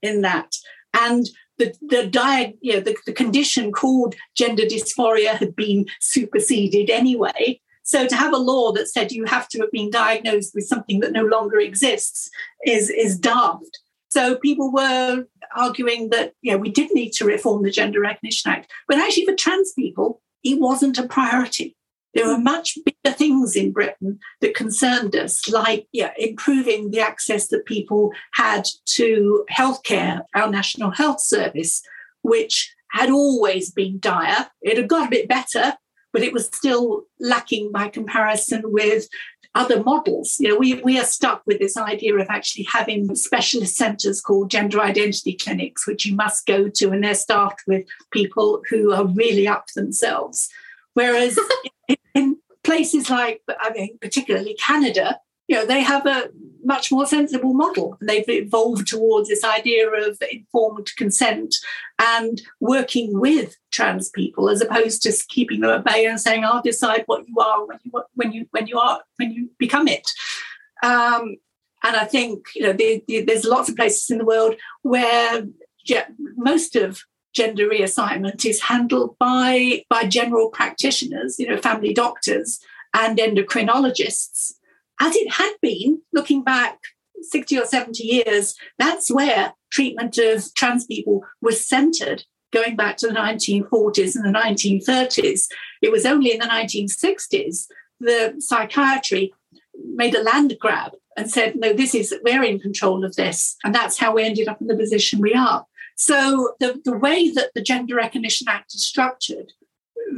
S3: in that, and the the diet, you know, the, the condition called gender dysphoria had been superseded anyway. So to have a law that said you have to have been diagnosed with something that no longer exists is is daft. So people were arguing that you know we did need to reform the Gender Recognition Act, but actually for trans people, it wasn't a priority. There were much bigger things in Britain that concerned us, like yeah, improving the access that people had to healthcare, our National Health Service, which had always been dire. It had got a bit better, but it was still lacking by comparison with other models. You know, we, we are stuck with this idea of actually having specialist centres called gender identity clinics, which you must go to, and they're staffed with people who are really up themselves. Whereas in, in places like, I mean, particularly Canada, you know, they have a much more sensible model. They've evolved towards this idea of informed consent and working with trans people as opposed to keeping them at bay and saying, "I'll decide what you are when you when you when you are when you become it." Um, and I think you know the, the, there's lots of places in the world where ge- most of gender reassignment is handled by by general practitioners, you know, family doctors and endocrinologists, as it had been looking back 60 or 70 years. That's where treatment of trans people was centered going back to the 1940s and the 1930s. It was only in the 1960s the psychiatry made a land grab and said, no, this is, we're in control of this. And that's how we ended up in the position we are. So the, the way that the Gender Recognition Act is structured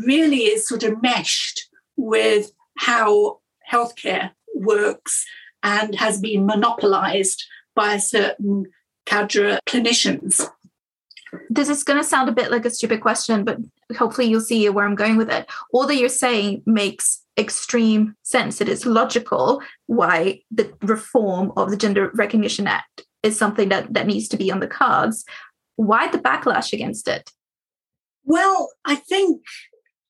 S3: really is sort of meshed with how healthcare works and has been monopolized by a certain cadre clinicians.
S2: This is going to sound a bit like a stupid question, but hopefully you'll see where I'm going with it. All that you're saying makes extreme sense. It is logical why the reform of the Gender Recognition Act is something that, that needs to be on the cards. Why the backlash against it?
S3: Well, I think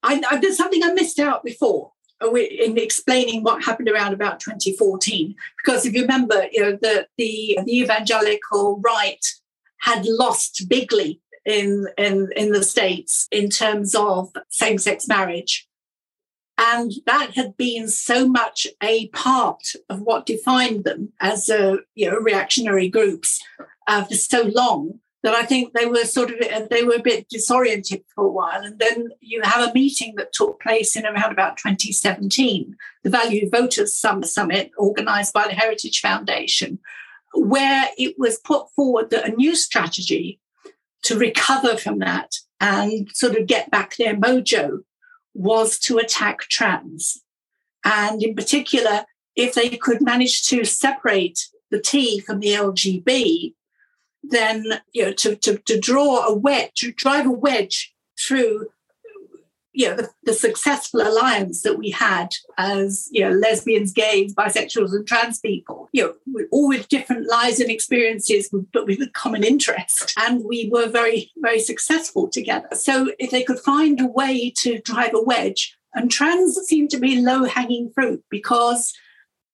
S3: I, I, there's something I missed out before in explaining what happened around about 2014. Because if you remember, you know, the, the, the evangelical right had lost bigly in, in, in the States in terms of same sex marriage. And that had been so much a part of what defined them as a, you know, reactionary groups uh, for so long that I think they were sort of uh, they were a bit disoriented for a while. And then you have a meeting that took place in around about 2017, the Value Voters Summit, organized by the Heritage Foundation, where it was put forward that a new strategy to recover from that and sort of get back their mojo was to attack trans. And in particular, if they could manage to separate the T from the LGB, then you know to, to, to draw a wedge, to drive a wedge through you know the, the, successful alliance that we had as you know lesbians gays bisexuals and trans people. You know all with different lives and experiences but with a common interest. And we were very very successful together. So if they could find a way to drive a wedge and trans seemed to be low hanging fruit because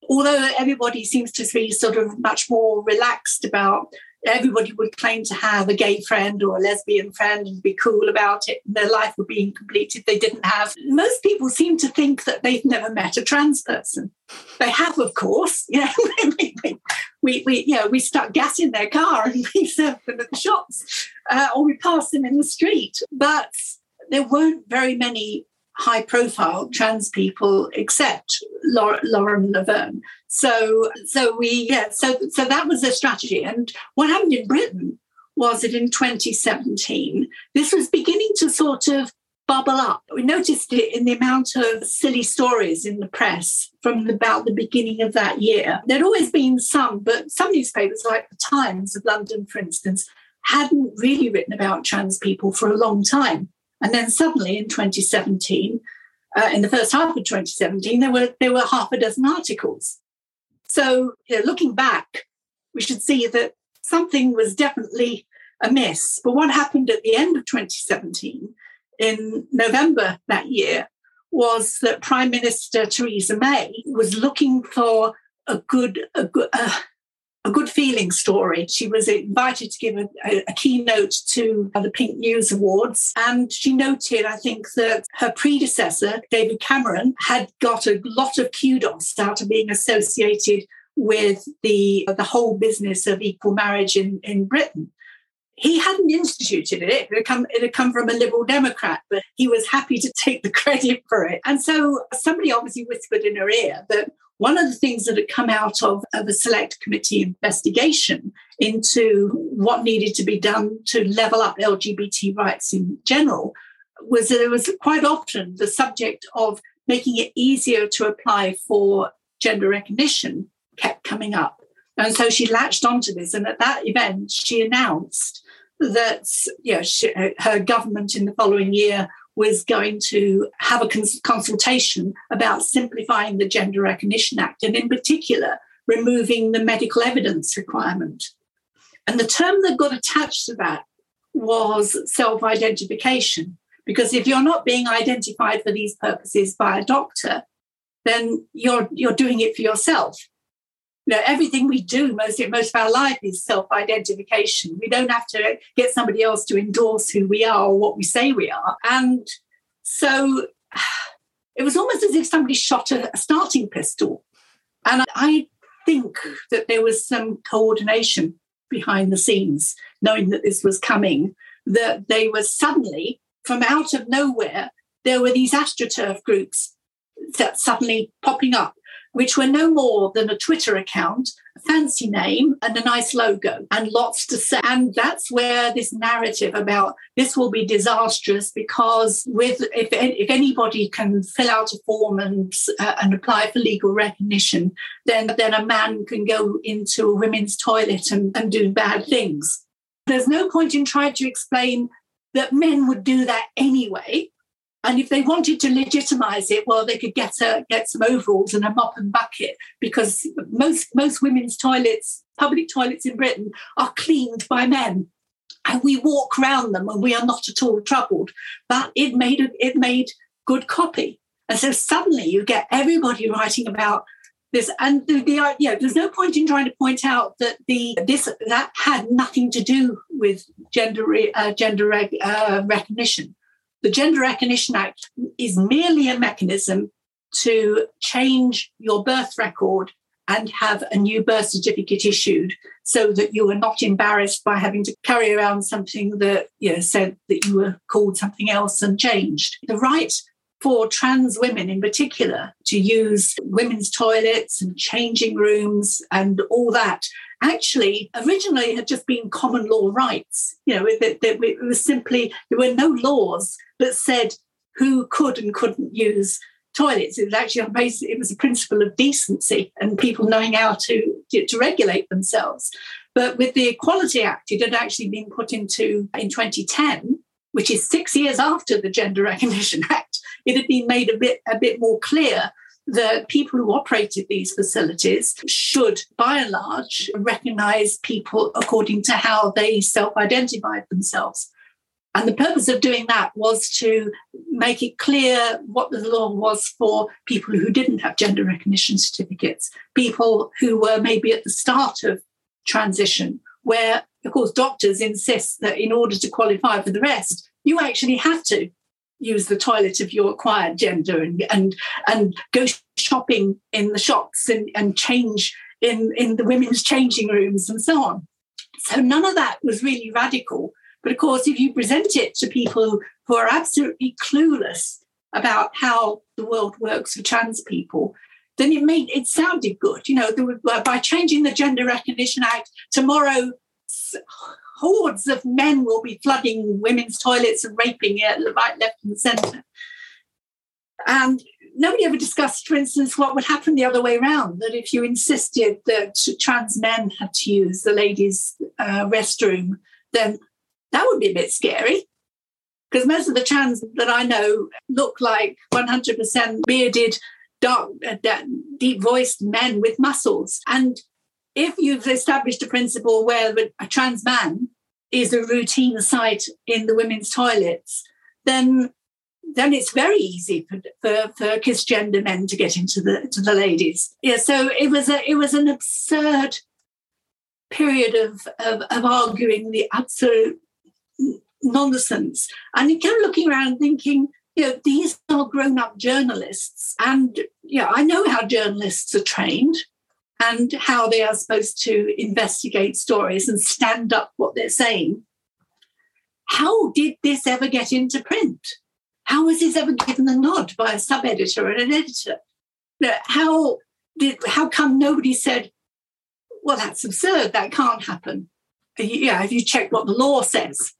S3: although everybody seems to be sort of much more relaxed about everybody would claim to have a gay friend or a lesbian friend and be cool about it. And their life would be incomplete if they didn't have. Most people seem to think that they've never met a trans person. They have, of course. Yeah, we, we, we, you know, we start gas in their car and we serve them at the shops, uh, or we pass them in the street. But there weren't very many high profile trans people except Lauren Laverne. So, so we, yeah, so, so that was the strategy. And what happened in Britain was that in 2017, this was beginning to sort of bubble up. We noticed it in the amount of silly stories in the press from about the beginning of that year. There'd always been some, but some newspapers, like the Times of London, for instance, hadn't really written about trans people for a long time. And then suddenly in 2017, uh, in the first half of 2017, there were there were half a dozen articles. So you know, looking back, we should see that something was definitely amiss. But what happened at the end of 2017, in November that year, was that Prime Minister Theresa May was looking for a good, a good, uh, a good feeling story. She was invited to give a, a, a, keynote to uh, the Pink News Awards. And she noted, I think, that her predecessor, David Cameron, had got a lot of kudos out of being associated with the, the whole business of equal marriage in, in Britain. He hadn't instituted it. It had, come, it had come from a Liberal Democrat, but he was happy to take the credit for it. And so somebody obviously whispered in her ear that one of the things that had come out of, of a select committee investigation into what needed to be done to level up LGBT rights in general was that it was quite often the subject of making it easier to apply for gender recognition kept coming up. And so she latched onto this. And at that event, she announced that you know, she, her government in the following year was going to have a cons- consultation about simplifying the Gender Recognition Act, and in particular, removing the medical evidence requirement. And the term that got attached to that was self identification. Because if you're not being identified for these purposes by a doctor, then you're, you're doing it for yourself. You know, everything we do, most most of our life is self-identification. We don't have to get somebody else to endorse who we are or what we say we are. And so it was almost as if somebody shot a, a starting pistol. And I think that there was some coordination behind the scenes, knowing that this was coming, that they were suddenly, from out of nowhere, there were these astroturf groups that suddenly popping up which were no more than a Twitter account, a fancy name, and a nice logo, and lots to say. And that's where this narrative about this will be disastrous because with if, if anybody can fill out a form and uh, and apply for legal recognition, then then a man can go into a women's toilet and, and do bad things. There's no point in trying to explain that men would do that anyway and if they wanted to legitimize it, well, they could get a, get some overalls and a mop and bucket because most most women's toilets, public toilets in Britain, are cleaned by men, and we walk around them and we are not at all troubled. But it made a, it made good copy, and so suddenly you get everybody writing about this. And the, the yeah there's no point in trying to point out that the this that had nothing to do with gender uh, gender uh, recognition the Gender Recognition Act is merely a mechanism to change your birth record and have a new birth certificate issued so that you are not embarrassed by having to carry around something that you know, said that you were called something else and changed. The right for trans women in particular to use women's toilets and changing rooms and all that actually originally had just been common law rights. You know, it, it, it was simply, there were no laws that said who could and couldn't use toilets. It was actually on basis, it was a principle of decency and people knowing how to, to regulate themselves. But with the Equality Act, it had actually been put into in 2010, which is six years after the Gender Recognition Act. It had been made a bit a bit more clear the people who operated these facilities should, by and large, recognize people according to how they self identified themselves. And the purpose of doing that was to make it clear what the law was for people who didn't have gender recognition certificates, people who were maybe at the start of transition, where, of course, doctors insist that in order to qualify for the rest, you actually have to use the toilet of your acquired gender and and and go shopping in the shops and, and change in, in the women's changing rooms and so on. So none of that was really radical. But of course, if you present it to people who are absolutely clueless about how the world works for trans people, then it made it sounded good. You know, were, by changing the Gender Recognition Act tomorrow, hordes of men will be flooding women's toilets and raping it right, left, and centre. And nobody ever discussed, for instance, what would happen the other way around. That if you insisted that trans men had to use the ladies' uh, restroom, then that would be a bit scary. Because most of the trans that I know look like 100% bearded, dark, uh, deep voiced men with muscles. And if you've established a principle where a trans man is a routine sight in the women's toilets, then then it's very easy for, for, for cisgender men to get into the to the ladies. Yeah, so it was a it was an absurd period of, of, of arguing the absolute nonsense. And you kept looking around thinking, you know, these are grown-up journalists. And yeah, I know how journalists are trained and how they are supposed to investigate stories and stand up what they're saying. How did this ever get into print? How was this ever given a nod by a sub editor and an editor? How did how come nobody said, well, that's absurd, that can't happen? Yeah, have you checked what the law says?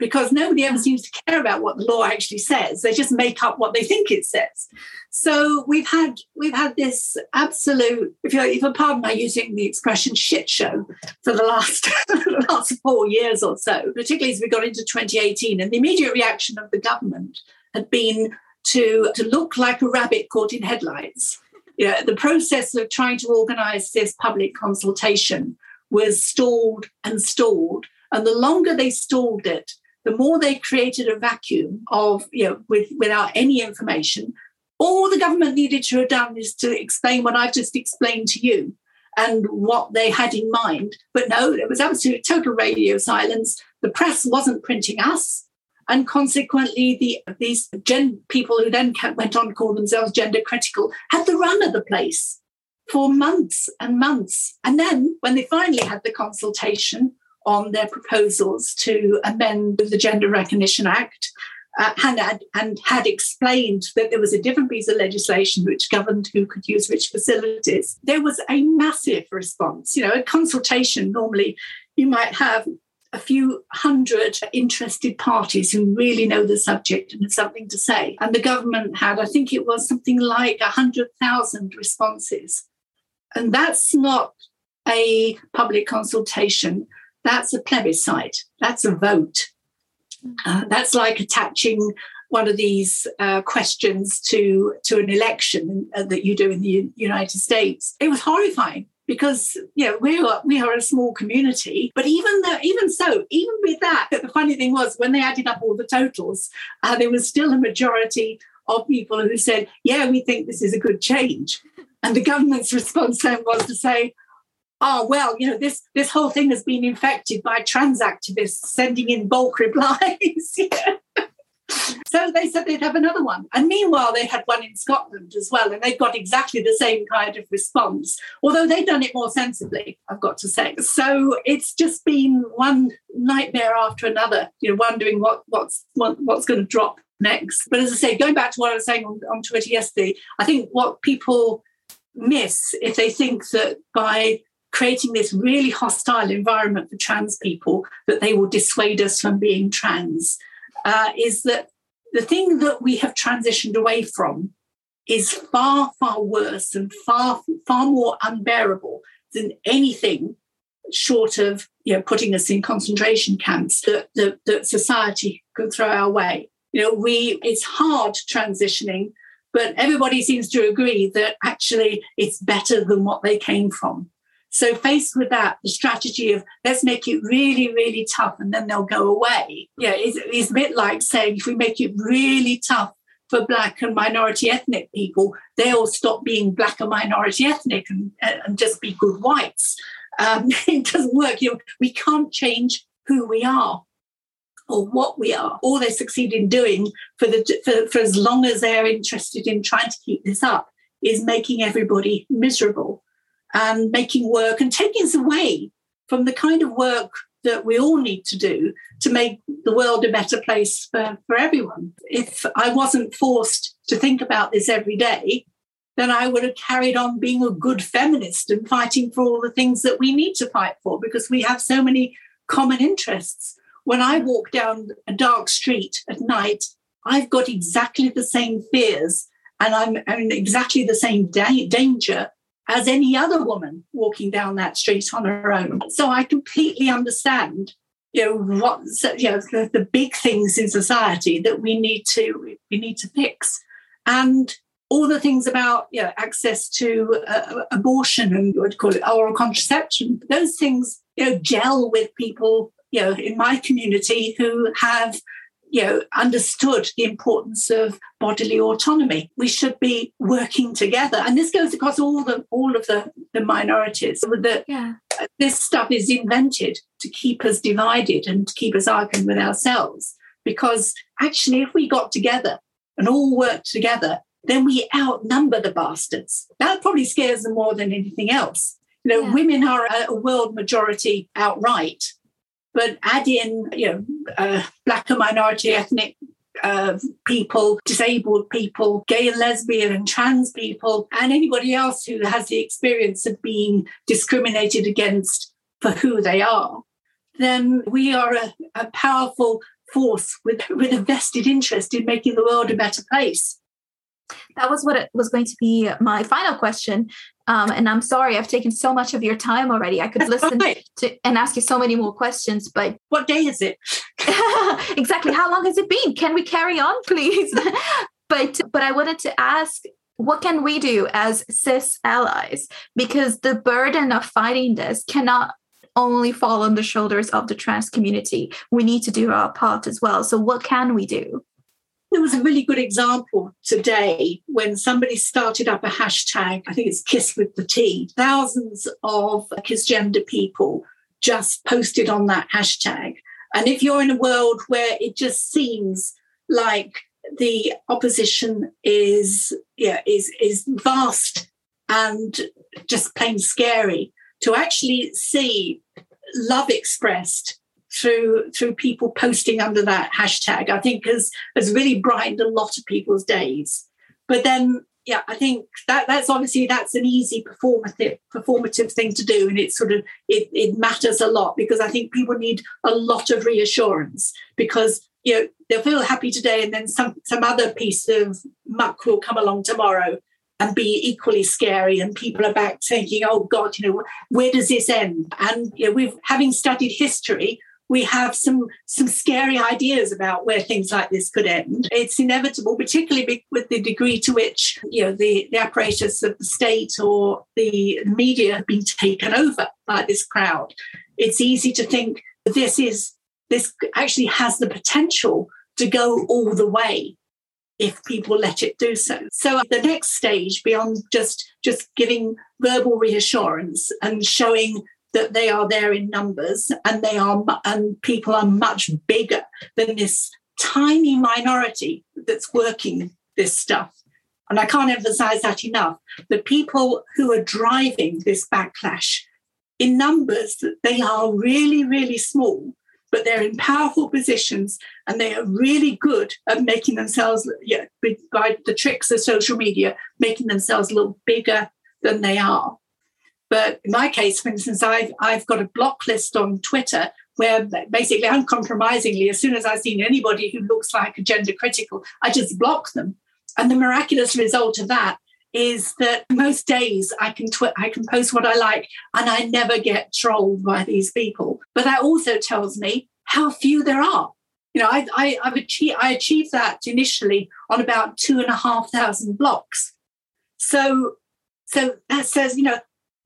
S3: Because nobody ever seems to care about what the law actually says. They just make up what they think it says. So we've had we've had this absolute, if you if you pardon my using the expression shit show for the last last four years or so, particularly as we got into 2018. And the immediate reaction of the government had been to, to look like a rabbit caught in headlights. You know, the process of trying to organize this public consultation was stalled and stalled. And the longer they stalled it, the more they created a vacuum of, you know, with, without any information, all the government needed to have done is to explain what I've just explained to you. and what they had in mind. But no, there was absolute total radio silence. The press wasn't printing us. And consequently, the these gen people who then went on to call themselves gender critical had the run of the place for months and months. And then when they finally had the consultation on their proposals to amend the Gender Recognition Act, uh, and, had, and had explained that there was a different piece of legislation which governed who could use which facilities, there was a massive response. You know, a consultation normally you might have a few hundred interested parties who really know the subject and have something to say. And the government had, I think it was something like 100,000 responses. And that's not a public consultation, that's a plebiscite, that's a vote. Uh, that's like attaching one of these uh, questions to to an election uh, that you do in the U- United States. It was horrifying because you know we are we are a small community. But even though even so, even with that, the funny thing was when they added up all the totals, uh, there was still a majority of people who said, "Yeah, we think this is a good change." And the government's response then was to say, oh well you know this this whole thing has been infected by trans activists sending in bulk replies. So they said they'd have another one. And meanwhile they had one in scotland as well and they got exactly the same kind of response although they'd done it more sensibly i've got to say. So it's just been one nightmare after another you know wondering what what's what, what's going to drop next. But as i say going back to what i was saying on, on twitter yesterday i think what people miss if they think that by creating this really hostile environment for trans people that they will dissuade us from being trans uh, is that the thing that we have transitioned away from is far, far worse and far, far more unbearable than anything short of you know, putting us in concentration camps that, that, that society could throw our way. You know, we it's hard transitioning, but everybody seems to agree that actually it's better than what they came from. So, faced with that, the strategy of let's make it really, really tough and then they'll go away, yeah, is, a bit like saying if we make it really tough for Black and minority ethnic people, they'll stop being Black and minority ethnic and, and just be good whites. Um, it doesn't work. You know, we can't change who we are or what we are. All they succeed in doing for the for, for as long as they're interested in trying to keep this up is making everybody miserable and making work and taking us away from the kind of work that we all need to do to make the world a better place for, for everyone. If I wasn't forced to think about this every day, then I would have carried on being a good feminist and fighting for all the things that we need to fight for because we have so many common interests. When I walk down a dark street at night, I've got exactly the same fears and I'm, in exactly the same da- danger as any other woman walking down that street on her own. So I completely understand, you know, what you know the, the big things in society that we need to we need to fix, and all the things about you know, access to uh, abortion and what call it oral contraception. Those things you know gel with people you know in my community who have you know, understood the importance of bodily autonomy. We should be working together. And this goes across all the all of the, the minorities. That yeah. Uh, this stuff is invented to keep us divided and to keep us arguing with ourselves. Because actually, if we got together and all worked together, then we outnumber the bastards. That probably scares them more than anything else. You know, yeah. women are a world majority outright but add in, you know, uh, black and minority ethnic uh, people, disabled people, gay and lesbian and trans people, and anybody else who has the experience of being discriminated against for who they are, then we are a, a powerful force with, with a vested interest in making the world a better place.
S2: That was what it was going to be my final question. Um, and I'm sorry, I've taken so much of your time already. I could That's listen right. to and ask you so many more questions, but
S3: what day is it?
S2: exactly. How long has it been? Can we carry on, please? but but I wanted to ask what can we do as cis allies? Because the burden of fighting this cannot only fall on the shoulders of the trans community. We need to do our part as well. So, what can we do?
S3: There was a really good example today when somebody started up a hashtag, I think it's Kiss with the T. Thousands of cisgender people just posted on that hashtag. And if you're in a world where it just seems like the opposition is yeah is is vast and just plain scary to actually see love expressed through through people posting under that hashtag. I think has has really brightened a lot of people's days. But then yeah i think that that's obviously that's an easy performative performative thing to do and it's sort of it, it matters a lot because i think people need a lot of reassurance because you know they'll feel happy today and then some some other piece of muck will come along tomorrow and be equally scary and people are back thinking oh god you know where does this end? And you know we've having studied history we have some some scary ideas about where things like this could end. It's inevitable, particularly with the degree to which you know the, the apparatus of the state or the media have been taken over by this crowd. It's easy to think this is this actually has the potential to go all the way if people let it do so. So the next stage beyond just just giving verbal reassurance and showing that they are there in numbers and they are and people are much bigger than this tiny minority that's working this stuff. And i can't emphasize that enough. The people who are driving this backlash in numbers they are really really small but they're in powerful positions and they are really good at making themselves yeah, by the tricks of social media making themselves look bigger than they are but in my case, for instance, I've, I've got a block list on Twitter where basically uncompromisingly, as soon as I've seen anybody who looks like a gender critical, I just block them. And the miraculous result of that is that most days I can tw- I can post what I like and I never get trolled by these people. But that also tells me how few there are. You know, I, I, have achieved I achieved that initially on about two and a half thousand blocks. So so that says, you know,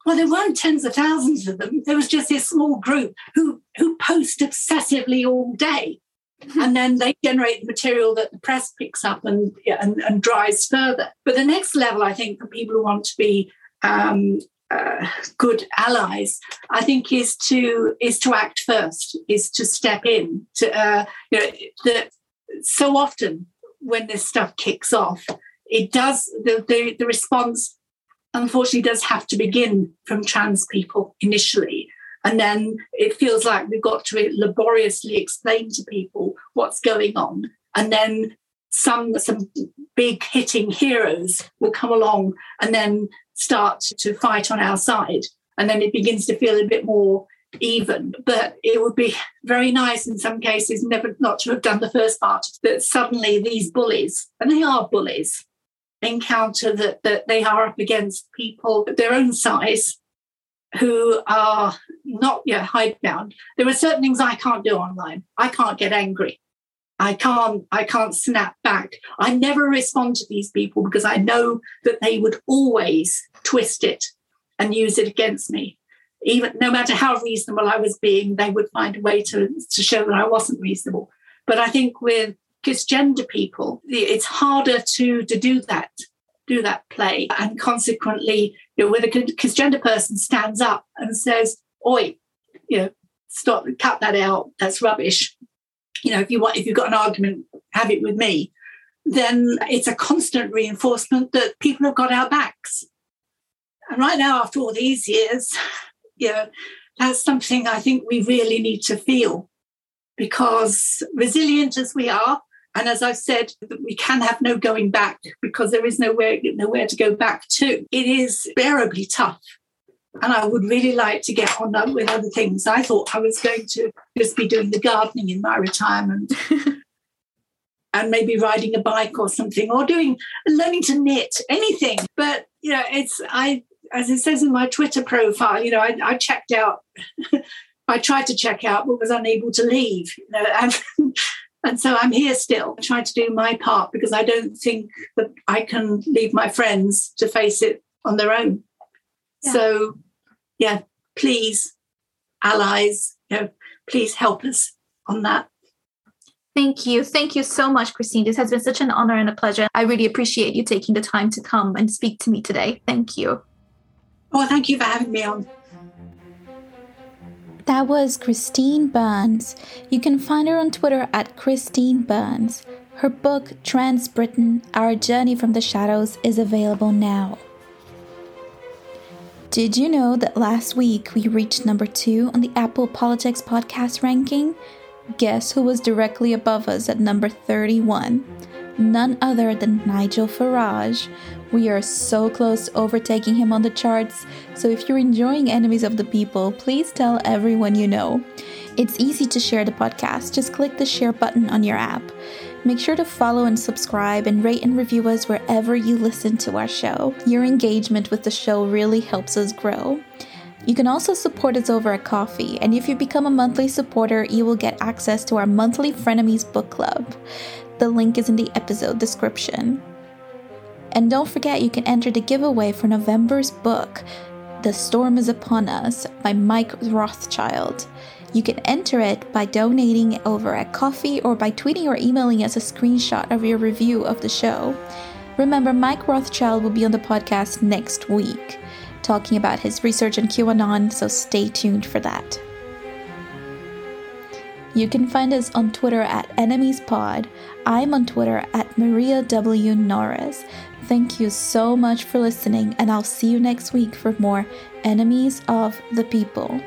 S3: well, there weren't tens of thousands of them. There was just this small group who who post obsessively all day, mm-hmm. and then they generate the material that the press picks up and, and and drives further. But the next level, I think, for people who want to be um, uh, good allies, I think, is to is to act first, is to step in. To uh, you know, that so often when this stuff kicks off, it does the the, the response unfortunately does have to begin from trans people initially. And then it feels like we've got to laboriously explain to people what's going on. And then some some big hitting heroes will come along and then start to fight on our side. And then it begins to feel a bit more even. But it would be very nice in some cases never not to have done the first part, that suddenly these bullies, and they are bullies, encounter that, that they are up against people their own size who are not yet hidebound. There are certain things I can't do online. I can't get angry. I can't I can't snap back. I never respond to these people because I know that they would always twist it and use it against me. Even no matter how reasonable I was being, they would find a way to, to show that I wasn't reasonable. But I think with cisgender people, it's harder to, to do that, do that play. And consequently, you know, when a cisgender person stands up and says, Oi, you know, stop, cut that out, that's rubbish. You know, if you want, if you've got an argument, have it with me, then it's a constant reinforcement that people have got our backs. And right now, after all these years, you know, that's something I think we really need to feel because resilient as we are, and as I've said, we can have no going back because there is nowhere, nowhere to go back to. It is bearably tough. And I would really like to get on with other things. I thought I was going to just be doing the gardening in my retirement and maybe riding a bike or something or doing learning to knit, anything. But, you know, it's, I, as it says in my Twitter profile, you know, I, I checked out. I tried to check out, but was unable to leave. You know, and and so I'm here still, trying to do my part because I don't think that I can leave my friends to face it on their own. Yeah. So, yeah, please, allies, you know, please help us on that.
S2: Thank you. Thank you so much, Christine. This has been such an honor and a pleasure. I really appreciate you taking the time to come and speak to me today. Thank you.
S3: Well, thank you for having me on.
S2: That was Christine Burns. You can find her on Twitter at Christine Burns. Her book, Trans Britain Our Journey from the Shadows, is available now. Did you know that last week we reached number two on the Apple Politics podcast ranking? Guess who was directly above us at number 31? None other than Nigel Farage. We are so close to overtaking him on the charts, so if you're enjoying Enemies of the People, please tell everyone you know. It's easy to share the podcast, just click the share button on your app. Make sure to follow and subscribe and rate and review us wherever you listen to our show. Your engagement with the show really helps us grow. You can also support us over at Ko-fi, and if you become a monthly supporter, you will get access to our monthly Frenemies book club. The link is in the episode description. And don't forget, you can enter the giveaway for November's book, The Storm is Upon Us by Mike Rothschild. You can enter it by donating over at Ko-fi or by tweeting or emailing us a screenshot of your review of the show. Remember, Mike Rothschild will be on the podcast next week, talking about his research on QAnon, so stay tuned for that. You can find us on Twitter at EnemiesPod. I'm on Twitter at Maria W. Norris. Thank you so much for listening, and I'll see you next week for more Enemies of the People.